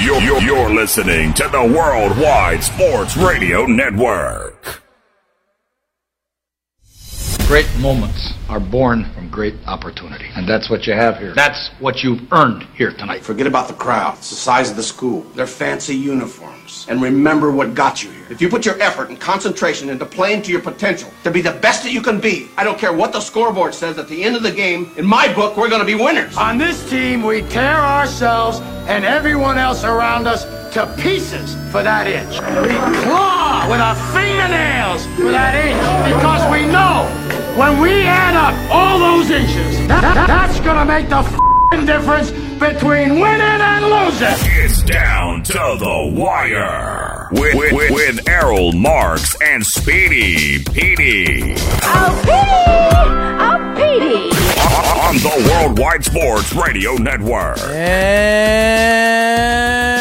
You're, you're, you're listening to the Worldwide Sports Radio Network. Great moments are born from great opportunity. And that's what you have here. That's what you've earned here tonight. Forget about the crowds, the size of the school, their fancy uniforms, and remember what got you here. If you put your effort and concentration into playing to your potential, to be the best that you can be, I don't care what the scoreboard says at the end of the game, in my book, we're going to be winners. On this team, we tear ourselves and everyone else around us to pieces for that inch. We claw with our fingernails for that inch because we know when we add up all those inches, that, that- that's gonna make the f***ing difference between winning and losing. It's down to the wire with, with, with Errol Marks and Speedy Petey Oh, Petey! Oh, Petey! on the Worldwide Sports Radio Network. And welcome,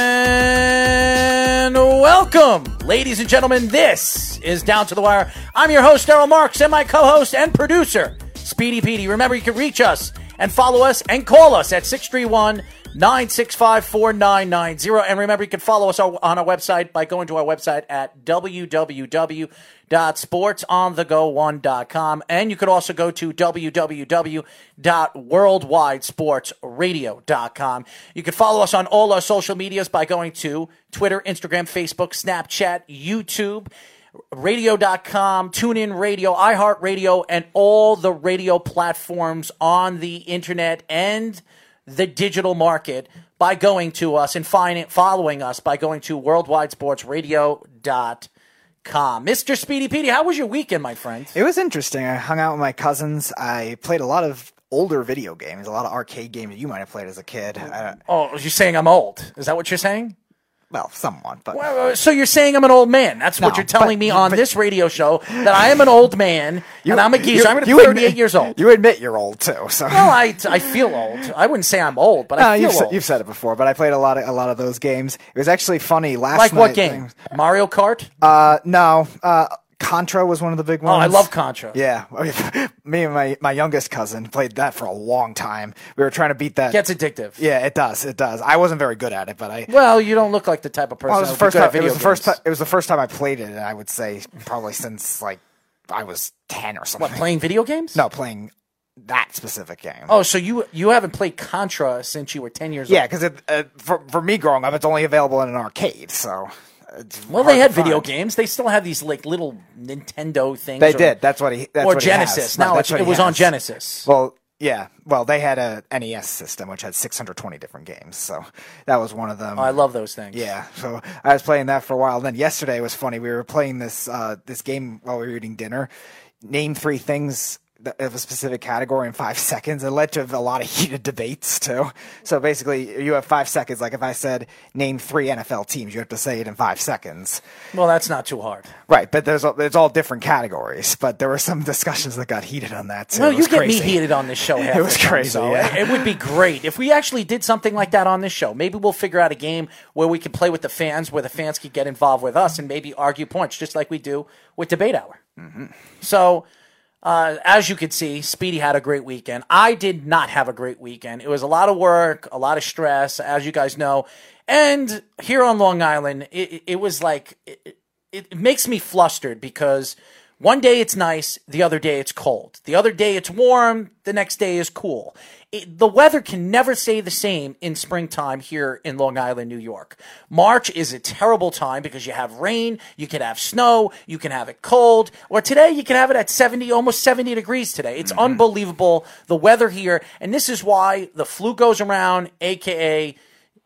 ladies and gentlemen. This is Down to the Wire. I'm your host, Errol Marks, and my co host and producer, Speedy Petey. Remember, you can reach us and follow us and call us at 631 965 4990. And remember, you can follow us on our website by going to our website at www.sportsonthego1.com. And you could also go to www.worldwidesportsradio.com. You can follow us on all our social medias by going to Twitter, Instagram, Facebook, Snapchat, YouTube radio.com, TuneIn Radio, iHeartRadio, and all the radio platforms on the internet and the digital market by going to us and find following us by going to worldwidesportsradio.com. Mr. Speedy Petey, how was your weekend, my friend? It was interesting. I hung out with my cousins. I played a lot of older video games, a lot of arcade games that you might have played as a kid. Oh, you're saying I'm old. Is that what you're saying? Well, somewhat, but Well, uh, so you're saying I'm an old man. That's what you're telling but- me on but- this radio show that I am an old man and I'm a geezer. I'm you 38 admit- years old. You admit you're old too, so. Well, I, I feel old. I wouldn't say I'm old, but No, I feel you've, said, old. you've said it before, but I played a lot of a lot of those games. It was actually funny last like night. what game? Mario Kart? Uh, no, uh, Contra was one of the big ones. oh. I love Contra. Yeah, me and my, my youngest cousin played that for a long time. We were trying to beat that. Gets addictive. yeah, it does. It does. I wasn't very good at it, but I. Well, you don't look like the type of person. Well, it was the first time. It was video the first time. It was the first time I played it. and I would say probably since like I was ten or something. What playing video games? No, playing that specific game. Oh, so you you haven't played Contra since you were ten years yeah, old? Yeah, because uh, for for me growing up, it's only available in an arcade. So. Well, they had video games. They still have these like little Nintendo things. They or- did. That's what he. That's or what he. Genesis. Right, Now that's it, was on. Genesis. Well, yeah. Well, they had a NES system which had 620 different games, so that was one of them. Oh, I love those things. Yeah, so I was playing that for a while. Then yesterday was funny. We were playing this uh, this game while we were eating dinner. Name three things of a specific category in five seconds. It led to a lot of heated debates too. So basically, you have five seconds. Like if I said name three NFL teams, you have to say it in five seconds. Well, that's not too hard. Right, but there's it's all different categories. But there were some discussions that got heated on that too. Well, It you get crazy. me heated on this show. It was the time, crazy, so yeah. it, it would be great if we actually did something like that on this show. Maybe we'll figure out a game where we can play with the fans, where the fans could get involved with us, and maybe argue points, just like we do with Debate Hour. Mm-hmm. So, uh, as you could see, Speedy had a great weekend. I did not have a great weekend. It was a lot of work, a lot of stress, as you guys know. And here on Long Island, it, it- was like it, it makes me flustered because one day it's nice, the other day it's cold. The other day it's warm, the next day is cool. It, the weather can never stay the same in springtime here in Long Island, New York. March is a terrible time because you have rain, you can have snow, you can have it cold, or today you can have it at 70, almost 70 degrees today. It's mm-hmm. unbelievable the weather here, and this is why the flu goes around, aka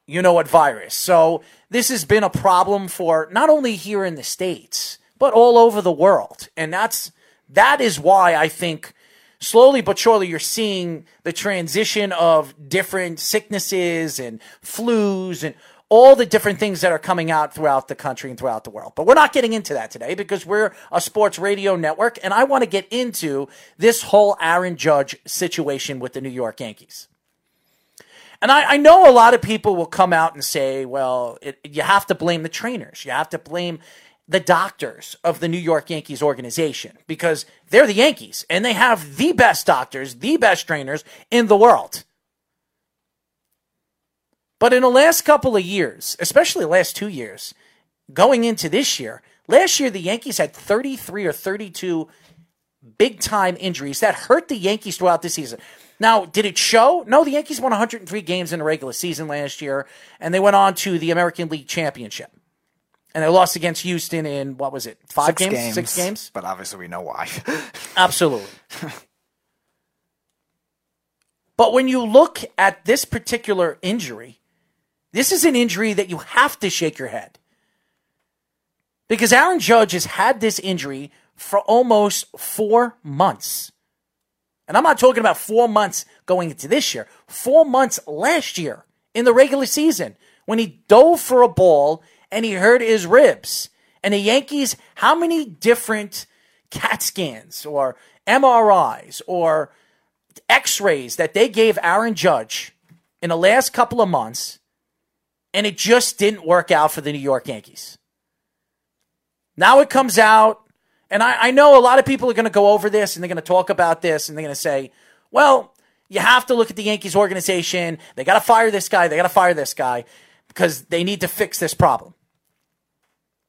you know what virus. So this has been a problem for not only here in the states, but all over the world. And that's that is why I think slowly but surely you're seeing the transition of different sicknesses and flus and all the different things that are coming out throughout the country and throughout the world. But we're not getting into that today because we're a sports radio network and I want to get into this whole Aaron Judge situation with the New York Yankees. And I, I know a lot of people will come out and say, well, it, you have to blame the trainers. You have to blame the doctors of the New York Yankees organization because they're the Yankees and they have the best doctors, the best trainers in the world. But in the last couple of years, especially last two years, going into this year, last year the Yankees had 33 or 32 big time injuries that hurt the Yankees throughout the season. Now, did it show? No, the Yankees won 103 games in the regular season last year, and they went on to the American League Championship. And they lost against Houston in, what was it, five Six games? games. Six games? But obviously, we know why. Absolutely. but when you look at this particular injury, this is an injury that you have to shake your head. Because Aaron Judge has had this injury for almost four months. And I'm not talking about four months going into this year, four months last year in the regular season when he dove for a ball and he hurt his ribs. And the Yankees, how many different CAT scans or MRIs or x rays that they gave Aaron Judge in the last couple of months, and it just didn't work out for the New York Yankees. Now it comes out, and I, I know a lot of people are going to go over this and they're going to talk about this and they're going to say, well, you have to look at the Yankees organization. They got to fire this guy. They got to fire this guy because they need to fix this problem.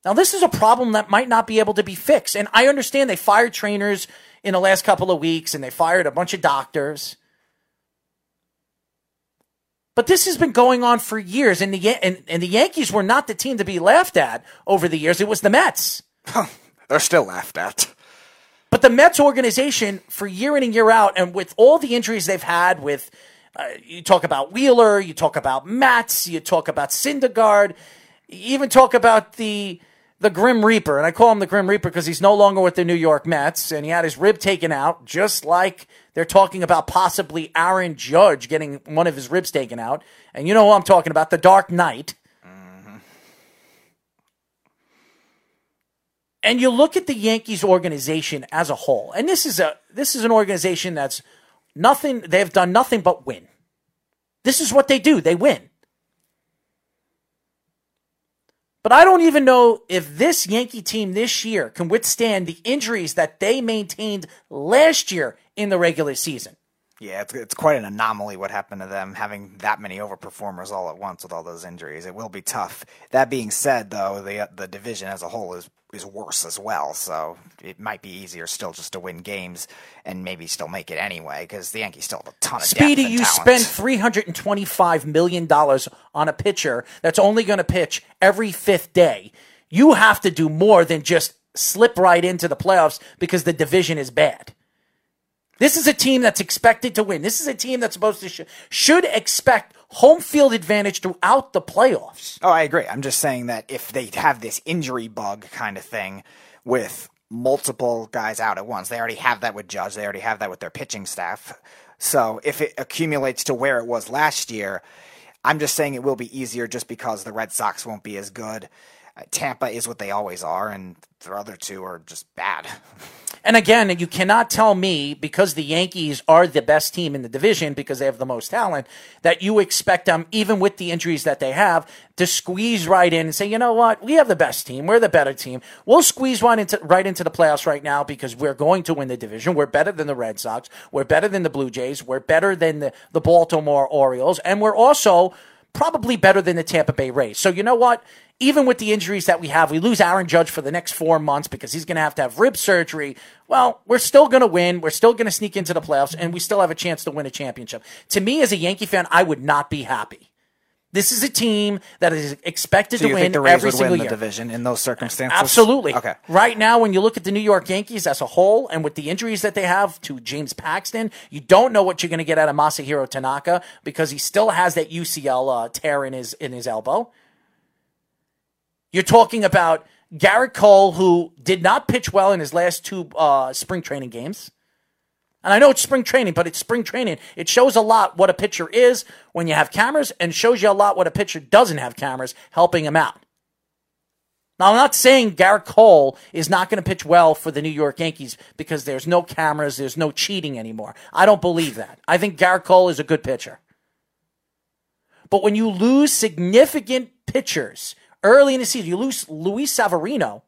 Now, this is a problem that might not be able to be fixed. And I understand they fired trainers in the last couple of weeks and they fired a bunch of doctors. But this has been going on for years, and the and, and the Yankees were not the team to be laughed at over the years. It was the Mets. They're still laughed at. But the Mets organization, for year in and year out, and with all the injuries they've had, with uh, you talk about Wheeler, you talk about Matz, you talk about Syndergaard, you even talk about the the Grim Reaper, and I call him the Grim Reaper because he's no longer with the New York Mets, and he had his rib taken out, just like they're talking about possibly Aaron Judge getting one of his ribs taken out. And you know who I'm talking about, the Dark Knight. Mm-hmm. And you look at the Yankees organization as a whole, and this is a this is an organization that's nothing they've done nothing but win. This is what they do, they win. But I don't even know if this Yankee team this year can withstand the injuries that they maintained last year in the regular season. Yeah, it's, it's quite an anomaly what happened to them having that many overperformers all at once with all those injuries. It will be tough. That being said, though, the the division as a whole is is worse as well, so it might be easier still just to win games and maybe still make it anyway because the Yankees still have a ton of Speedy, you talent. spend three hundred and twenty-five million dollars on a pitcher that's only going to pitch every fifth day. You have to do more than just slip right into the playoffs because the division is bad. This is a team that's expected to win. This is a team that's supposed to sh- should expect home field advantage throughout the playoffs. Oh, I agree. I'm just saying that if they have this injury bug kind of thing with multiple guys out at once, they already have that with Judge. They already have that with their pitching staff. So if it accumulates to where it was last year, I'm just saying it will be easier just because the Red Sox won't be as good. Uh, Tampa is what they always are, and the other two are just bad. And again, you cannot tell me because the Yankees are the best team in the division because they have the most talent that you expect them, even with the injuries that they have, to squeeze right in and say, you know what, we have the best team, we're the better team. We'll squeeze right into right into the playoffs right now because we're going to win the division. We're better than the Red Sox. We're better than the Blue Jays. We're better than the, the Baltimore Orioles, and we're also probably better than the Tampa Bay Rays. So you know what? Even with the injuries that we have, we lose Aaron Judge for the next four months because he's going to have to have rib surgery. Well, we're still going to win. We're still going to sneak into the playoffs, and we still have a chance to win a championship. To me, as a Yankee fan, I would not be happy. This is a team that is expected So to win think the Rays every single win the year. division in those circumstances? Absolutely. Okay. Right now, when you look at the New York Yankees as a whole, and with the injuries that they have to James Paxton, you don't know what you're going to get out of Masahiro Tanaka because he still has that UCL uh, tear in his in his elbow. You're talking about Gerrit Cole, who did not pitch well in his last two uh, spring training games. And I know it's spring training, but it's spring training. It shows a lot what a pitcher is when you have cameras, and shows you a lot what a pitcher doesn't have cameras helping him out. Now, I'm not saying Gerrit Cole is not going to pitch well for the New York Yankees because there's no cameras, there's no cheating anymore. I don't believe that. I think Gerrit Cole is a good pitcher. But when you lose significant pitchers early in the season, you lose Luis Severino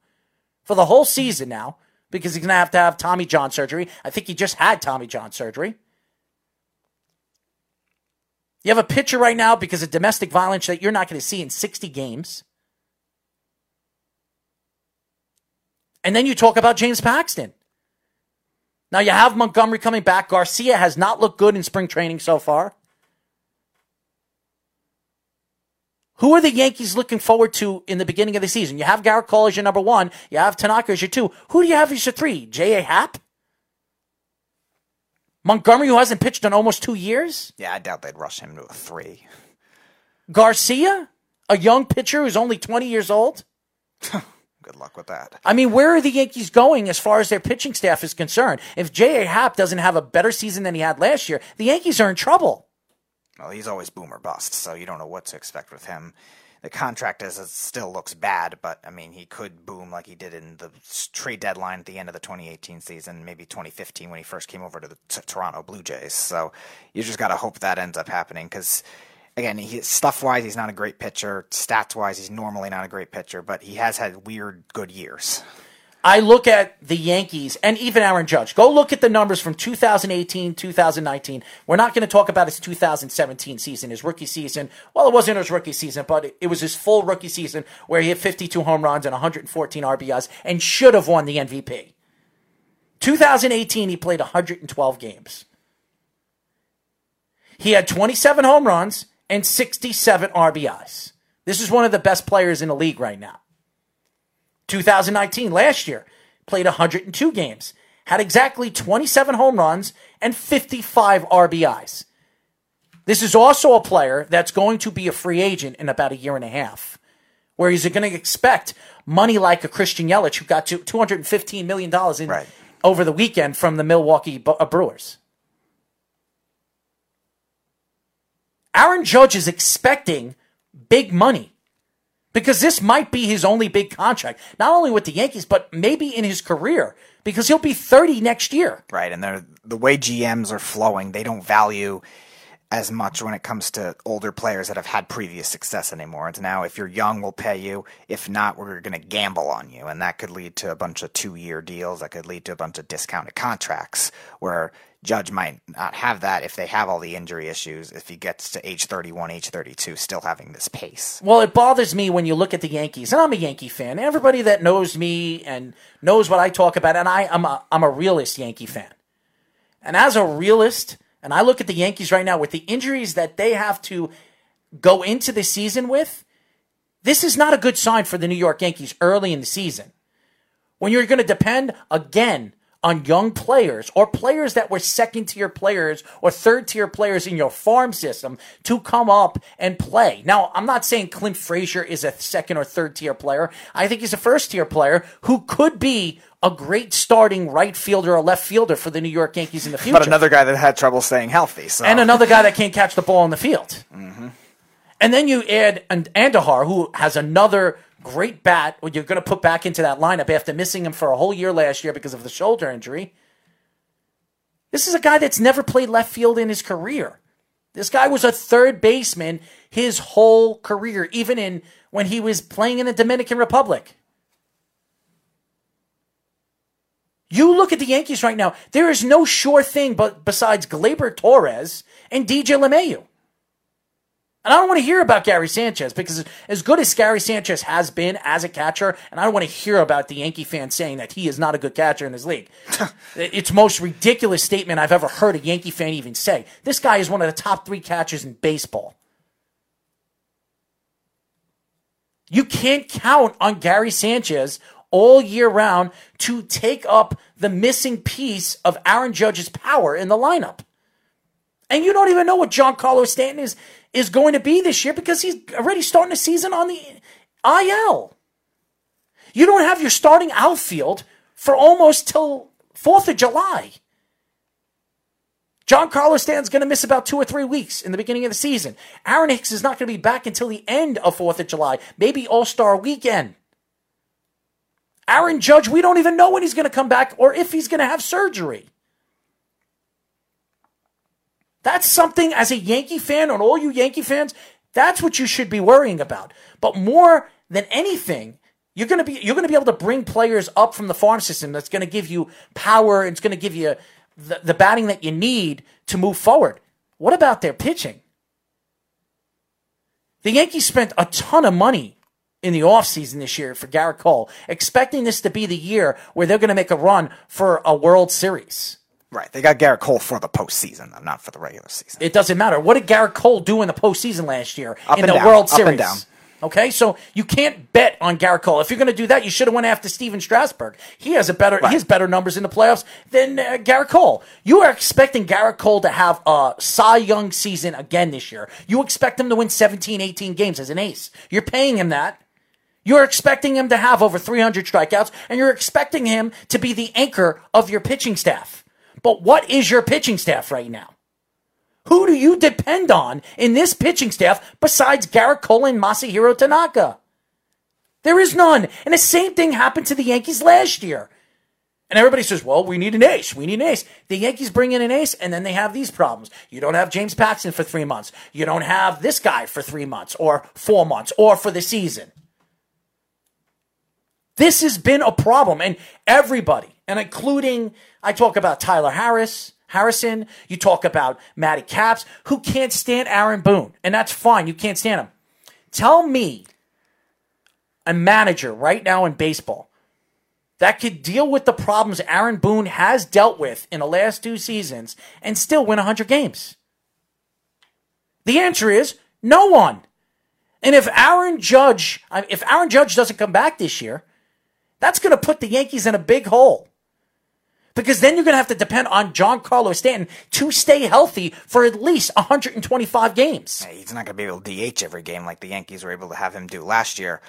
for the whole season now because he's going to have to have Tommy John surgery. I think he just had Tommy John surgery. You have a pitcher right now because of domestic violence that you're not going to see in 60 games. And then you talk about James Paxton. Now you have Montgomery coming back. Garcia has not looked good in spring training so far. Who are the Yankees looking forward to in the beginning of the season? You have Gerrit Cole as your number one. You have Tanaka as your two. Who do you have as your three? J.A. Happ? Montgomery, who hasn't pitched in almost two years? Yeah, I doubt they'd rush him to a three. Garcia? A young pitcher who's only 20 years old? Good luck with that. I mean, where are the Yankees going as far as their pitching staff is concerned? If J.A. Happ doesn't have a better season than he had last year, the Yankees are in trouble. Well, he's always boom or bust, so you don't know what to expect with him. The contract is it still looks bad, but I mean, he could boom like he did in the trade deadline at the end of the 2018 season, maybe 2015 when he first came over to the t- Toronto Blue Jays. So you just got to hope that ends up happening because again, he, stuff wise, he's not a great pitcher. Stats wise, he's normally not a great pitcher, but he has had weird good years. I look at the Yankees and even Aaron Judge. Go look at the numbers from 2018, 2019. We're not going to talk about his 2017 season, his rookie season. Well, it wasn't his rookie season, but it was his full rookie season where he hit 52 home runs and 114 RBIs and should have won the MVP. 2018, he played 112 games. He had 27 home runs and 67 RBIs. This is one of the best players in the league right now. 2019, last year, played 102 games, had exactly 27 home runs and 55 RBIs. This is also a player that's going to be a free agent in about a year and a half, where he's going to expect money like a Christian Yelich, who got $215 million in, right. over the weekend from the Milwaukee uh, Brewers. Aaron Judge is expecting big money because this might be his only big contract, not only with the Yankees, but maybe in his career because he'll be 30 next year. Right. And the way GMs are flowing, they don't value as much when it comes to older players that have had previous success anymore. It's now if you're young, we'll pay you. If not, we're going to gamble on you. And that could lead to a bunch of two year deals. That could lead to a bunch of discounted contracts where Judge might not have that if they have all the injury issues, if he gets to age 31, age 32, still having this pace. Well, it bothers me when you look at the Yankees, and I'm a Yankee fan. Everybody that knows me and knows what I talk about, and I, I'm, a, I'm a realist Yankee fan. And as a realist, and I look at the Yankees right now with the injuries that they have to go into the season with, this is not a good sign for the New York Yankees early in the season. When you're going to depend again on young players or players that were second tier players or third tier players in your farm system to come up and play. Now, I'm not saying Clint Frazier is a second or third tier player. I think he's a first tier player who could be a great starting right fielder or left fielder for the New York Yankees in the future. But another guy that had trouble staying healthy. So. And another guy that can't catch the ball in the field. Mm-hmm. And then you add Andujar, who has another great bat you're going to put back into that lineup after missing him for a whole year last year because of the shoulder injury. This is a guy that's never played left field in his career. This guy was a third baseman his whole career, even in when he was playing in the Dominican Republic. You look at the Yankees right now, there is no sure thing but besides Gleyber Torres and DJ LeMahieu. And I don't want to hear about Gary Sanchez because as good as Gary Sanchez has been as a catcher, and I don't want to hear about the Yankee fans saying that he is not a good catcher in this league. it's most ridiculous statement I've ever heard a Yankee fan even say. This guy is one of the top three catchers in baseball. You can't count on Gary Sanchez all year round to take up the missing piece of Aaron Judge's power in the lineup. And you don't even know what Giancarlo Stanton is is going to be this year because he's already starting the season on the IL. You don't have your starting outfield for almost till 4th of July. Giancarlo Stanton's going to miss about two or three weeks in the beginning of the season. Aaron Hicks is not going to be back until the end of 4th of July, maybe All Star weekend. Aaron Judge, we don't even know when he's going to come back or if he's going to have surgery. That's something as a Yankee fan, and all you Yankee fans, that's what you should be worrying about. But more than anything, you're gonna be you're gonna be able to bring players up from the farm system that's gonna give you power. and It's gonna give you the, the batting that you need to move forward. What about their pitching? The Yankees spent a ton of money in the offseason this year for Gerrit Cole, expecting this to be the year where they're going to make a run for a World Series. Right. They got Gerrit Cole for the postseason, not for the regular season. It doesn't matter. What did Gerrit Cole do in the postseason last year Up in the down. World Up and Series? down. Okay, so you can't bet on Gerrit Cole. If you're going to do that, you should have went after Stephen Strasburg. He has a better, he has better numbers in the playoffs than uh, Gerrit Cole. You are expecting Gerrit Cole to have a Cy Young season again this year. You expect him to win 17, 18 games as an ace. You're paying him that. You're expecting him to have over 300 strikeouts, and you're expecting him to be the anchor of your pitching staff. But what is your pitching staff right now? Who do you depend on in this pitching staff besides Gerrit Cole and Masahiro Tanaka? There is none. And the same thing happened to the Yankees last year. And everybody says, well, we need an ace. We need an ace. The Yankees bring in an ace, and then they have these problems. You don't have James Paxton for three months. You don't have this guy for three months, or four months, or for the season. This has been a problem, and everybody, and including, I talk about Tyler Harris, Harrison, you talk about Matty Caps, who can't stand Aaron Boone, and that's fine. You can't stand him. Tell me a manager right now in baseball that could deal with the problems Aaron Boone has dealt with in the last two seasons and still win 100 games. The answer is no one. And if Aaron Judge, if Aaron Judge doesn't come back this year, that's going to put the Yankees in a big hole. Because then you're going to have to depend on Giancarlo Stanton to stay healthy for at least 125 games. He's not going to be able to DH every game like the Yankees were able to have him do last year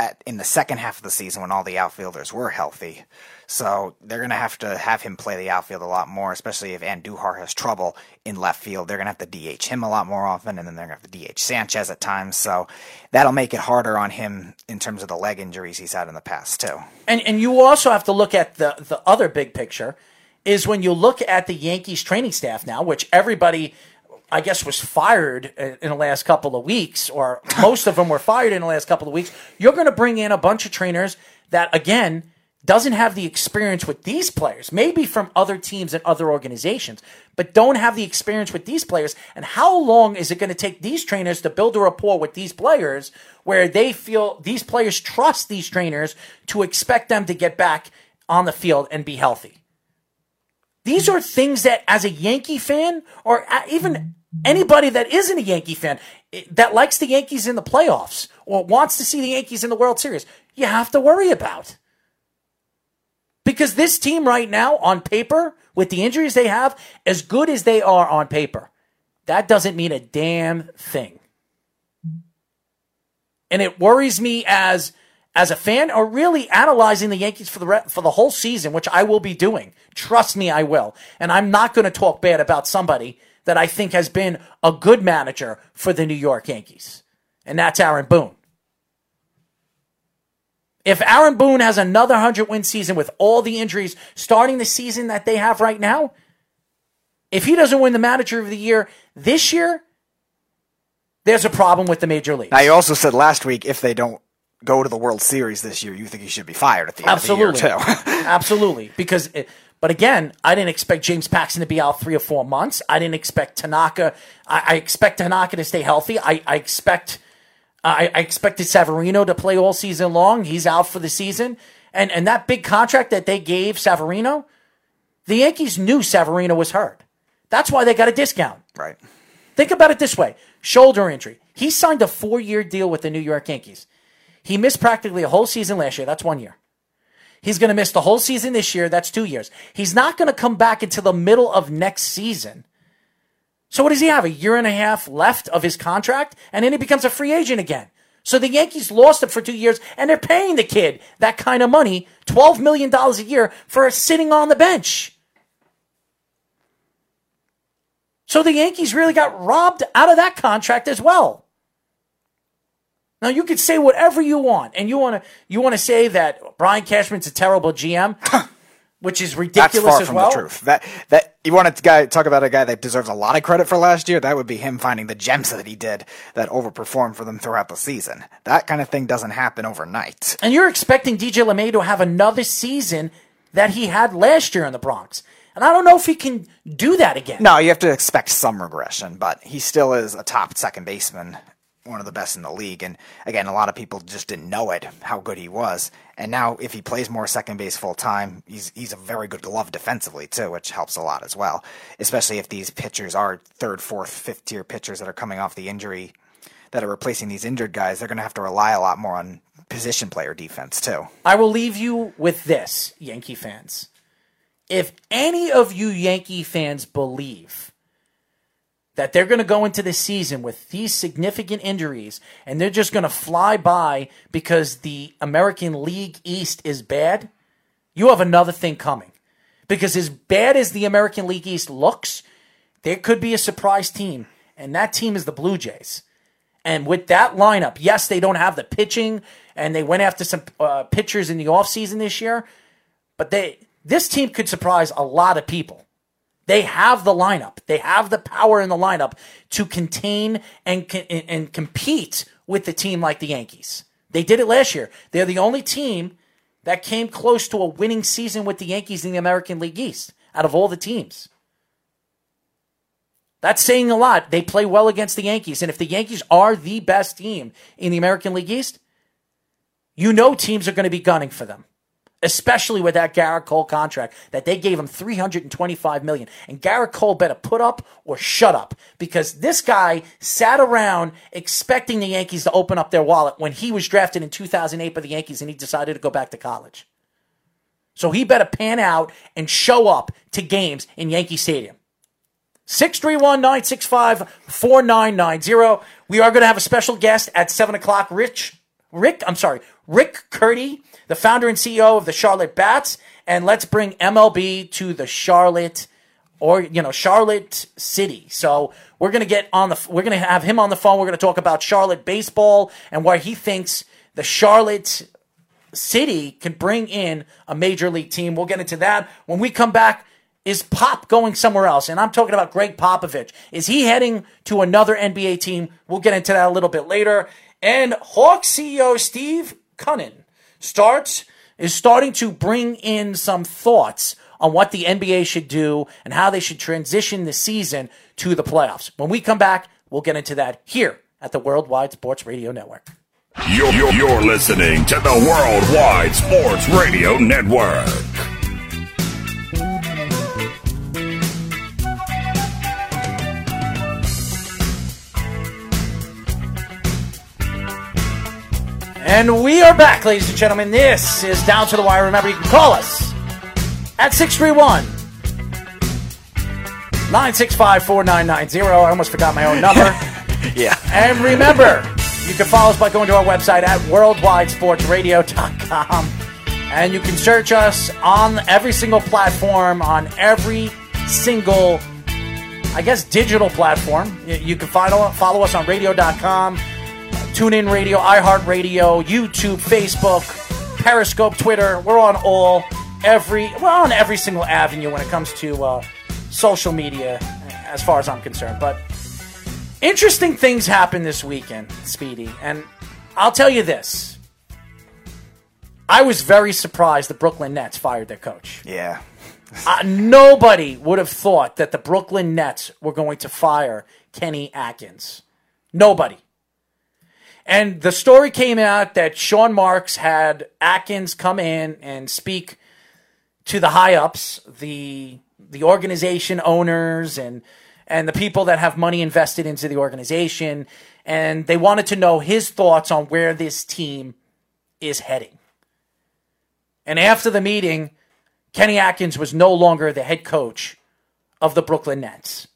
at, in the second half of the season when all the outfielders were healthy. So they're going to have to have him play the outfield a lot more, especially if Andujar has trouble in left field. They're going to have to DH him a lot more often, and then they're going to have to DH Sanchez at times. So that'll make it harder on him in terms of the leg injuries he's had in the past, too. And and you also have to look at the the other big picture is when you look at the Yankees training staff now, which everybody I guess was fired in the last couple of weeks, or most of them were fired in the last couple of weeks. You're going to bring in a bunch of trainers that again doesn't have the experience with these players, maybe from other teams and other organizations, but don't have the experience with these players. And how long is it going to take these trainers to build a rapport with these players where they feel these players trust these trainers to expect them to get back on the field and be healthy? These are things that, as a Yankee fan, or even anybody that isn't a Yankee fan that likes the Yankees in the playoffs or wants to see the Yankees in the World Series, you have to worry about. Because this team right now, on paper, with the injuries they have, as good as they are on paper, that doesn't mean a damn thing. And it worries me as as a fan or really analyzing the Yankees for the re- for the whole season, which I will be doing. Trust me, I will. And I'm not going to talk bad about somebody that I think has been a good manager for the New York Yankees. And that's Aaron Boone. If Aaron Boone has another 100 win season with all the injuries starting the season that they have right now, if he doesn't win the manager of the year this year, there's a problem with the major leagues. Now, you also said last week if they don't go to the World Series this year, you think he should be fired at the end Absolutely. of the year, too. Absolutely. Because, it, but again, I didn't expect James Paxton to be out three or four months. I didn't expect Tanaka. I, I expect Tanaka to stay healthy. I, I expect. I, I expected Severino to play all season long. He's out for the season. And and that big contract that they gave Severino, the Yankees knew Severino was hurt. That's why they got a discount. right. Think about it this way shoulder injury. He signed a four year deal with the New York Yankees. He missed practically a whole season last year. That's one year. He's going to miss the whole season this year. That's two years. He's not going to come back until the middle of next season. So what does he have? A year and a half left of his contract, and then he becomes a free agent again. So the Yankees lost him for two years, and they're paying the kid that kind of money, $12 million a year, for sitting on the bench. So the Yankees really got robbed out of that contract as well. Now you could say whatever you want, and you want to you want to say that Brian Cashman's a terrible GM, which is That's ridiculous far as from well. the truth. That that you want to guy talk about a guy that deserves a lot of credit for last year. That would be him finding the gems that he did that overperformed for them throughout the season. That kind of thing doesn't happen overnight. And you're expecting DJ LeMahieu to have another season that he had last year in the Bronx, and I don't know if he can do that again. No, you have to expect some regression, but he still is a top second baseman one of the best in the league. And again, a lot of people just didn't know it how good he was. And now, if he plays more second base full time, he's he's a very good glove defensively too, which helps a lot as well. Especially if these pitchers are third, fourth, fifth tier pitchers that are coming off the injury, that are replacing these injured guys. They're going to have to rely a lot more on position player defense too. I will leave you with this, Yankee fans. If any of you Yankee fans believe that they're going to go into the season with these significant injuries and they're just going to fly by because the American League East is bad, you have another thing coming. Because as bad as the American League East looks, there could be a surprise team, and that team is the Blue Jays. And with that lineup, yes, they don't have the pitching, and they went after some uh, pitchers in the offseason this year, but they this team could surprise a lot of people. They have the lineup. They have the power in the lineup to contain and and compete with the team like the Yankees. They did it last year. They're the only team that came close to a winning season with the Yankees in the American League East out of all the teams. That's saying a lot. They play well against the Yankees. And if the Yankees are the best team in the American League East, you know teams are going to be gunning for them. Especially with that Gerrit Cole contract that they gave him 325 million. And Gerrit Cole better put up or shut up because this guy sat around expecting the Yankees to open up their wallet when he was drafted in 2008 by the Yankees and he decided to go back to college. So he better pan out and show up to games in Yankee Stadium. 631 965 4990. We are going to have a special guest at 7 o'clock. Rich, Rick, I'm sorry, Rick Curdy, the founder and CEO of the Charlotte Bats. And let's bring MLB to the Charlotte or, you know, Charlotte City. So we're to get on the, we're to have him on the phone. We're to talk about Charlotte baseball and why he thinks the Charlotte City can bring in a major league team. We'll get into that when we come back. Is Pop going somewhere else? And I'm talking about Gregg Popovich. Is he heading to another NBA team? We'll get into that a little bit later. And Hawk CEO Steve Koonin starts is starting to bring in some thoughts on what the NBA should do and how they should transition the season to the playoffs. When we come back, we'll get into that here at the Worldwide Sports Radio Network. You're, you're, you're listening to the Worldwide Sports Radio Network. And we are back, ladies and gentlemen. This is Down to the Wire. Remember, you can call us at 631 965 4990. I almost forgot my own number. yeah. And remember, you can follow us by going to our website at worldwidesportsradio.com. And you can search us on every single platform, on every single, I guess, digital platform. You can follow, follow us on radio.com TuneIn Radio, iHeartRadio, YouTube, Facebook, Periscope, Twitter. We're on all every we're on every single avenue when it comes to uh, social media, as far as I'm concerned. But interesting things happened this weekend, Speedy, and I'll tell you this. I was very surprised the Brooklyn Nets fired their coach. Yeah. uh, nobody would have thought that the Brooklyn Nets were going to fire Kenny Atkins. Nobody. And the story came out that Sean Marks had Atkins come in and speak to the high ups, the the organization owners and and the people that have money invested into the organization, and they wanted to know his thoughts on where this team is heading. And after the meeting, Kenny Atkins was no longer the head coach of the Brooklyn Nets.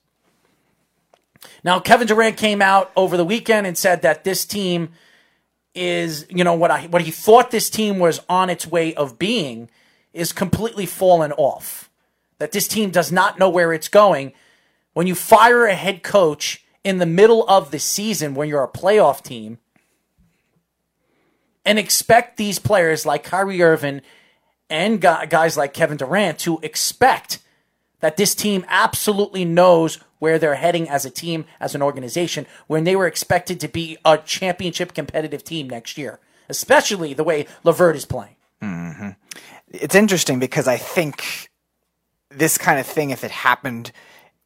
Now, Kevin Durant came out over the weekend and said that this team is, you know, what I what he thought this team was on its way of being is completely fallen off. That this team does not know where it's going. When you fire a head coach in the middle of the season when you're a playoff team and expect these players like Kyrie Irving and guys like Kevin Durant to expect that this team absolutely knows where they're heading as a team, as an organization, when they were expected to be a championship competitive team next year, especially the way LeVert is playing. Mm-hmm. It's interesting because I think this kind of thing, if it happened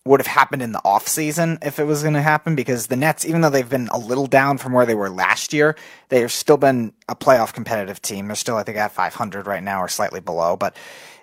would have happened in the offseason if it was going to happen because the Nets, even though they've been a little down from where they were last year, they've still been a playoff competitive team. They're still, I think, at 500 right now or slightly below, but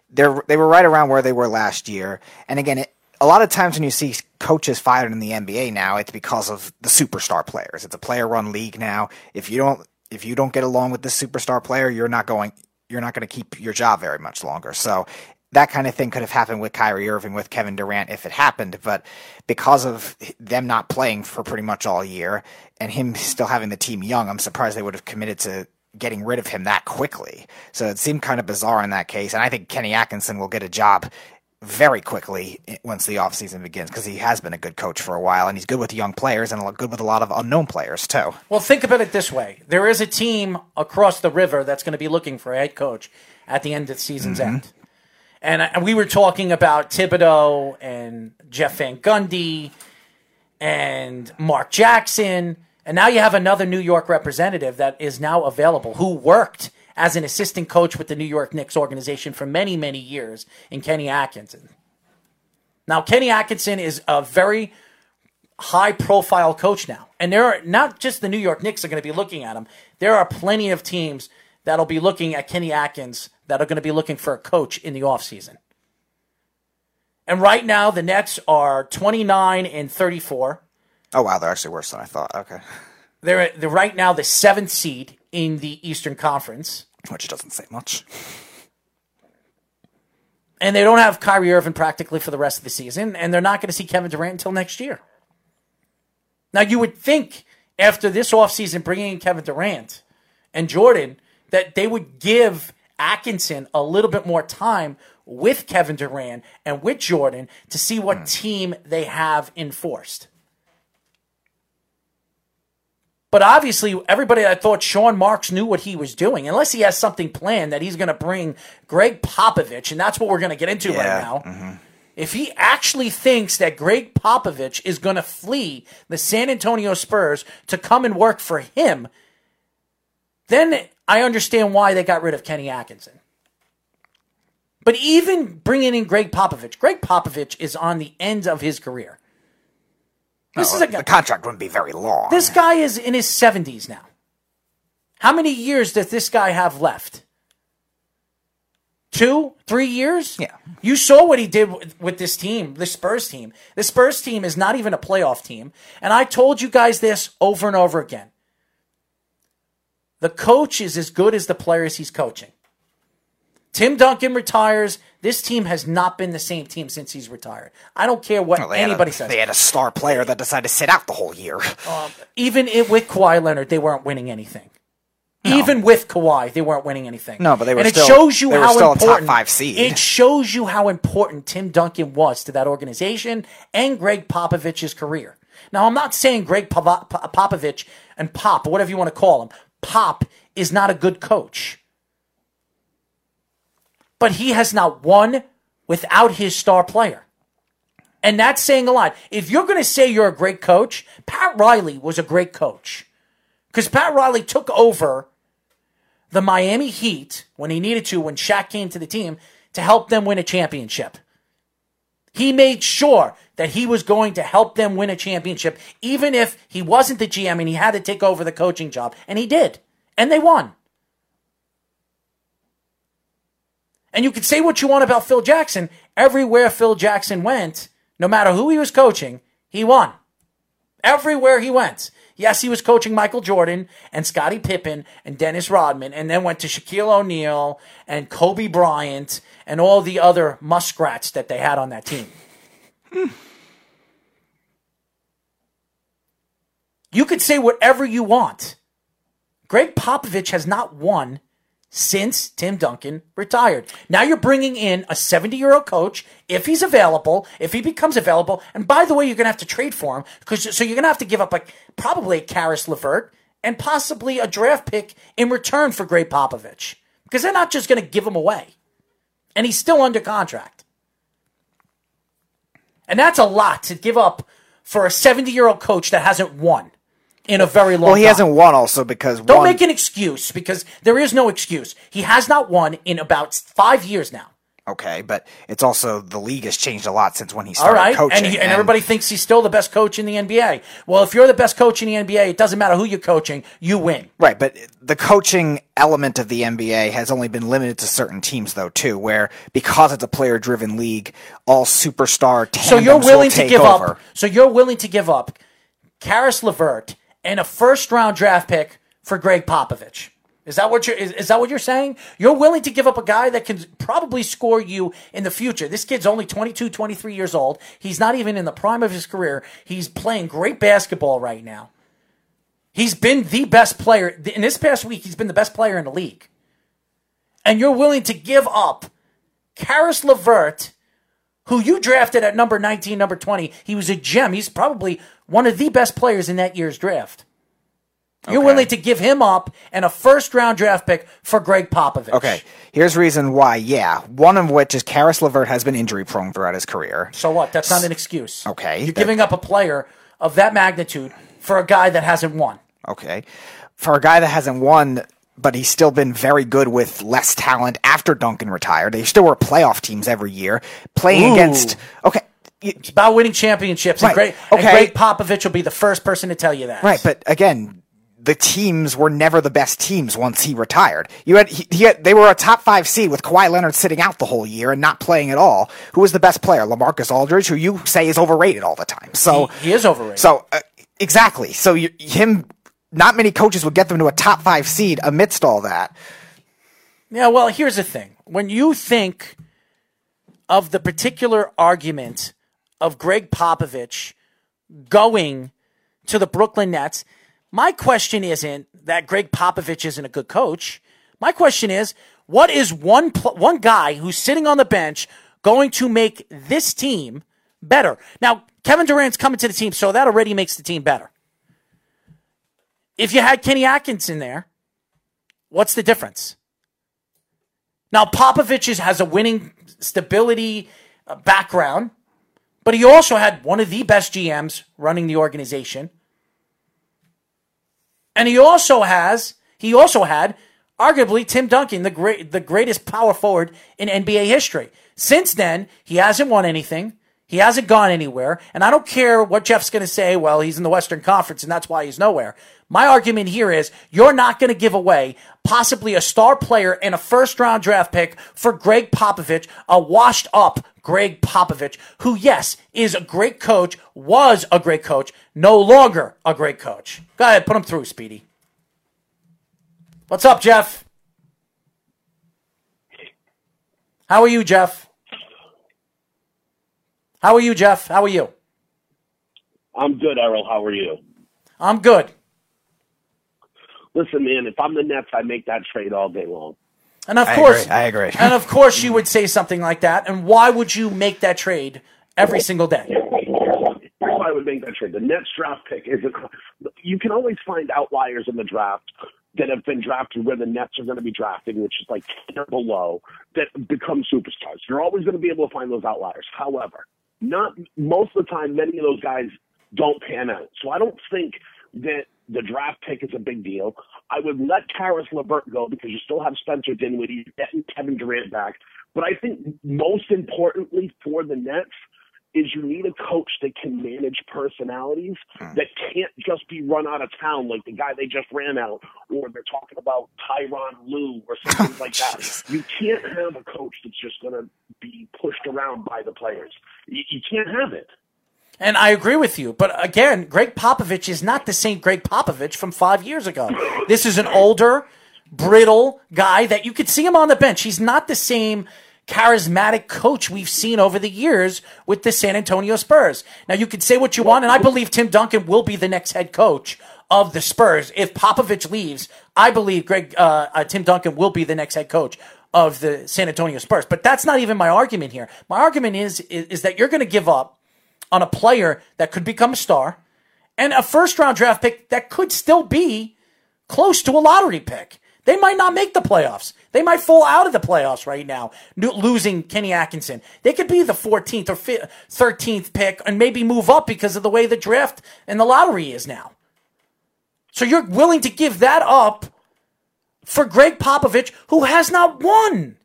they're they were right around where they were last year. And again, it, a lot of times when you see coaches fired in the NBA now, it's because of the superstar players. It's a player-run league now. If you don't if you don't get along with this superstar player, you're not going you're not going to keep your job very much longer. So that kind of thing could have happened with Kyrie Irving, with Kevin Durant if it happened. But because of them not playing for pretty much all year and him still having the team young, I'm surprised they would have committed to getting rid of him that quickly. So it seemed kind of bizarre in that case. And I think Kenny Atkinson will get a job very quickly once the offseason begins because he has been a good coach for a while and he's good with young players and good with a lot of unknown players too. Well, think about it this way there is a team across the river that's going to be looking for a head coach at the end of the season's Mm-hmm. end. And, and we were talking about Thibodeau and Jeff Van Gundy and Mark Jackson. And now you have another New York representative that is now available who worked as an assistant coach with the New York Knicks organization for many, many years in Kenny Atkinson. Now, Kenny Atkinson is a very high profile coach now. And there are not just the New York Knicks are going to be looking at him. There are plenty of teams that'll be looking at Kenny Atkins that are going to be looking for a coach in the offseason. And right now the Nets are 29 and 34. Oh wow, they're actually worse than I thought. Okay. They're they're right now the 7th seed in the Eastern Conference. Which doesn't say much. And they don't have Kyrie Irving practically for the rest of the season, and they're not going to see Kevin Durant until next year. Now, you would think after this offseason, bringing in Kevin Durant and Jordan, that they would give Atkinson a little bit more time with Kevin Durant and with Jordan to see what hmm. team they have enforced. But obviously, everybody I thought Sean Marks knew what he was doing, unless he has something planned that he's going to bring Gregg Popovich, and that's what we're going to get into right Yeah, now. Mm-hmm. If he actually thinks that Gregg Popovich is going to flee the San Antonio Spurs to come and work for him, then I understand why they got rid of Kenny Atkinson. But even bringing in Gregg Popovich, Gregg Popovich is on the end of his career. This uh, is a the contract wouldn't be very long. this guy is in his 70s now. How many years does this guy have left? Two, three years? Yeah. You saw what he did with, with this team, the Spurs team. The Spurs team is not even a playoff team. And I told you guys this over and over again. The coach is as good as the players he's coaching. Tim Duncan retires. This team has not been the same team since he's retired. I don't care what Well, had a- anybody says. They had a star player that decided to sit out the whole year. Um, even it, with Kawhi Leonard, they weren't winning anything. Even with Kawhi, they weren't winning anything. No, but they were and still- it shows you how still a top important five seed. It shows you how important Tim Duncan was to that organization and Gregg Popovich's career. Now, I'm not saying Gregg Pop- Popovich and Pop, whatever you want to call him, Pop is not a good coach, but he has not won without his star player. And that's saying a lot. If you're going to say you're a great coach, Pat Riley was a great coach. Because Pat Riley took over the Miami Heat when he needed to, when Shaq came to the team, to help them win a championship. He made sure that he was going to help them win a championship, even if he wasn't the GM and he had to take over the coaching job. And he did. And they won. And you could say what you want about Phil Jackson. Everywhere Phil Jackson went, no matter who he was coaching, he won. Everywhere he went. Yes, he was coaching Michael Jordan and Scottie Pippen and Dennis Rodman, and then went to Shaquille O'Neal and Kobe Bryant and all the other muskrats that they had on that team. You could say whatever you want. Gregg Popovich has not won since Tim Duncan retired. Now you're bringing in a 70 year old coach, if he's available, if he becomes available. And by the way, you're going to have to trade for him because so you're going to have to give up like probably a Caris LeVert and possibly a draft pick in return for Gregg Popovich because they're not just going to give him away. And he's still under contract. And that's a lot to give up for a 70 year old coach that hasn't won in a very long Well, he time. hasn't won also because Don't one, make an excuse because there is no excuse. He has not won in about five years now. Okay, but it's also the league has changed a lot since when he started right, coaching. and, he, and everybody thinks he's still the best coach in the NBA. Well, if you're the best coach in the NBA, it doesn't matter who you're coaching, you win. Right, but the coaching element of the NBA has only been limited to certain teams, though, too, where because it's a player-driven league, all superstar So you're willing will to give over. up. So you're willing to give up Caris LeVert and a first round draft pick for Gregg Popovich. Is that what you're is, is that what you're saying? You're willing to give up a guy that can probably score you in the future. This kid's only 22, 23 years old. He's not even in the prime of his career. He's playing great basketball right now. He's been the best player in this past week. He's been the best player in the league. And you're willing to give up Caris LeVert who you drafted at number 19, number 20. He was a gem. He's probably one of the best players in that year's draft. You're Okay. willing to give him up and a first round draft pick for Gregg Popovich. Okay, here's reason why. Yeah, one of which is Caris LeVert has been injury prone throughout his career. So what? That's not an excuse. Okay, You're that- giving up a player of that magnitude for a guy that hasn't won. Okay, for a guy that hasn't won, but he's still been very good with less talent after Duncan retired. They still were playoff teams every year, playing Ooh. against. Okay, It's about winning championships. Right. And, Gregg, Okay. and Gregg Popovich will be the first person to tell you that. Right, but again, the teams were never the best teams once he retired. You had, he, he had they were a top five seed with Kawhi Leonard sitting out the whole year and not playing at all. Who was the best player? LaMarcus Aldridge, who you say is overrated all the time. So He- he is overrated. So uh, exactly. So you, him, not many coaches would get them to a top five seed amidst all that. Yeah, well, here's the thing. When you think of the particular argument of Gregg Popovich going to the Brooklyn Nets, my question isn't that Gregg Popovich isn't a good coach. My question is, what is one pl- one guy who's sitting on the bench going to make this team better? Now, Kevin Durant's coming to the team, so that already makes the team better. If you had Kenny Atkinson there, what's the difference? Now, Popovich has a winning stability uh, background, but he also had one of the best GMs running the organization. And he also has, he also had arguably Tim Duncan, the great, the greatest power forward in NBA history. Since then, he hasn't won anything. He hasn't gone anywhere. And I don't care what Jeff's going to say. Well, he's in the Western Conference and that's why he's nowhere. My argument here is you're not going to give away possibly a star player and a first round draft pick for Gregg Popovich, a washed up Gregg Popovich, who, yes, is a great coach, was a great coach, no longer a great coach. Go ahead, put him through, Speedy. What's up, Jeff? How are you, Jeff? How are you, Jeff? How are you? I'm good, Errol. How are you? I'm good. Listen, man, if I'm the Nets, I make that trade all day long. And of I course, agree. I agree. and of course, you would say something like that. And why would you make that trade every single day? Here's why I would make that trade. The Nets draft pick is a, you can always find outliers in the draft that have been drafted where the Nets are going to be drafting, which is like 10 or below, that become superstars. You're always going to be able to find those outliers. However, not most of the time, many of those guys don't pan out. So I don't think that the draft pick is a big deal. I would let Caris LeVert go because you still have Spencer Dinwiddie, Kevin Durant back. But I think most importantly for the Nets is you need a coach that can manage personalities hmm. that can't just be run out of town like the guy they just ran out, or they're talking about Tyronn Lue or something oh, like that. You can't have a coach that's just going to be pushed around by the players. You, you can't have it. And I agree with you. But again, Gregg Popovich is not the same Gregg Popovich from five years ago. This is an older, brittle guy that you could see him on the bench. He's not the same charismatic coach we've seen over the years with the San Antonio Spurs. Now, you can say what you want, and I believe Tim Duncan will be the next head coach of the Spurs. If Popovich leaves, I believe Gregg uh, uh, Tim Duncan will be the next head coach of the San Antonio Spurs. But that's not even my argument here. My argument is is, is that you're going to give up on a player that could become a star and a first round draft pick that could still be close to a lottery pick. They might not make the playoffs. They might fall out of the playoffs right now, losing Kenny Atkinson. They could be the 14th or fi- 13th pick and maybe move up because of the way the draft and the lottery is now. So you're willing to give that up for Gregg Popovich, who has not won.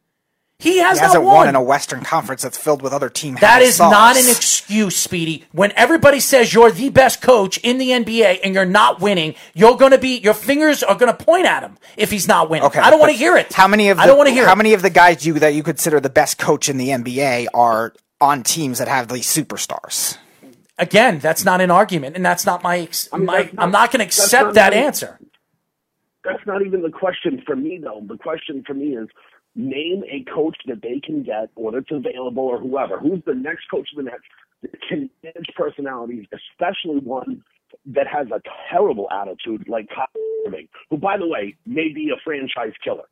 He has he hasn't not won. in a Western Conference that's filled with other team. That is stars. not an excuse, Speedy. When everybody says you're the best coach in the NBA and you're not winning, you're going to be your fingers are going to point at him if he's not winning. Okay, I don't want to hear it. How many of the, I don't want to hear how it. many of the guys you that you consider the best coach in the NBA are on teams that have these superstars? Again, that's not an argument, and that's not my. Ex- mean, my not- I'm not going to accept that even- answer. That's not even the question for me, though. The question for me is name a coach that they can get, or that's available, or whoever. Who's the next coach of the Nets that can manage personalities, especially one that has a terrible attitude like Kyrie Irving, who, by the way, may be a franchise killer.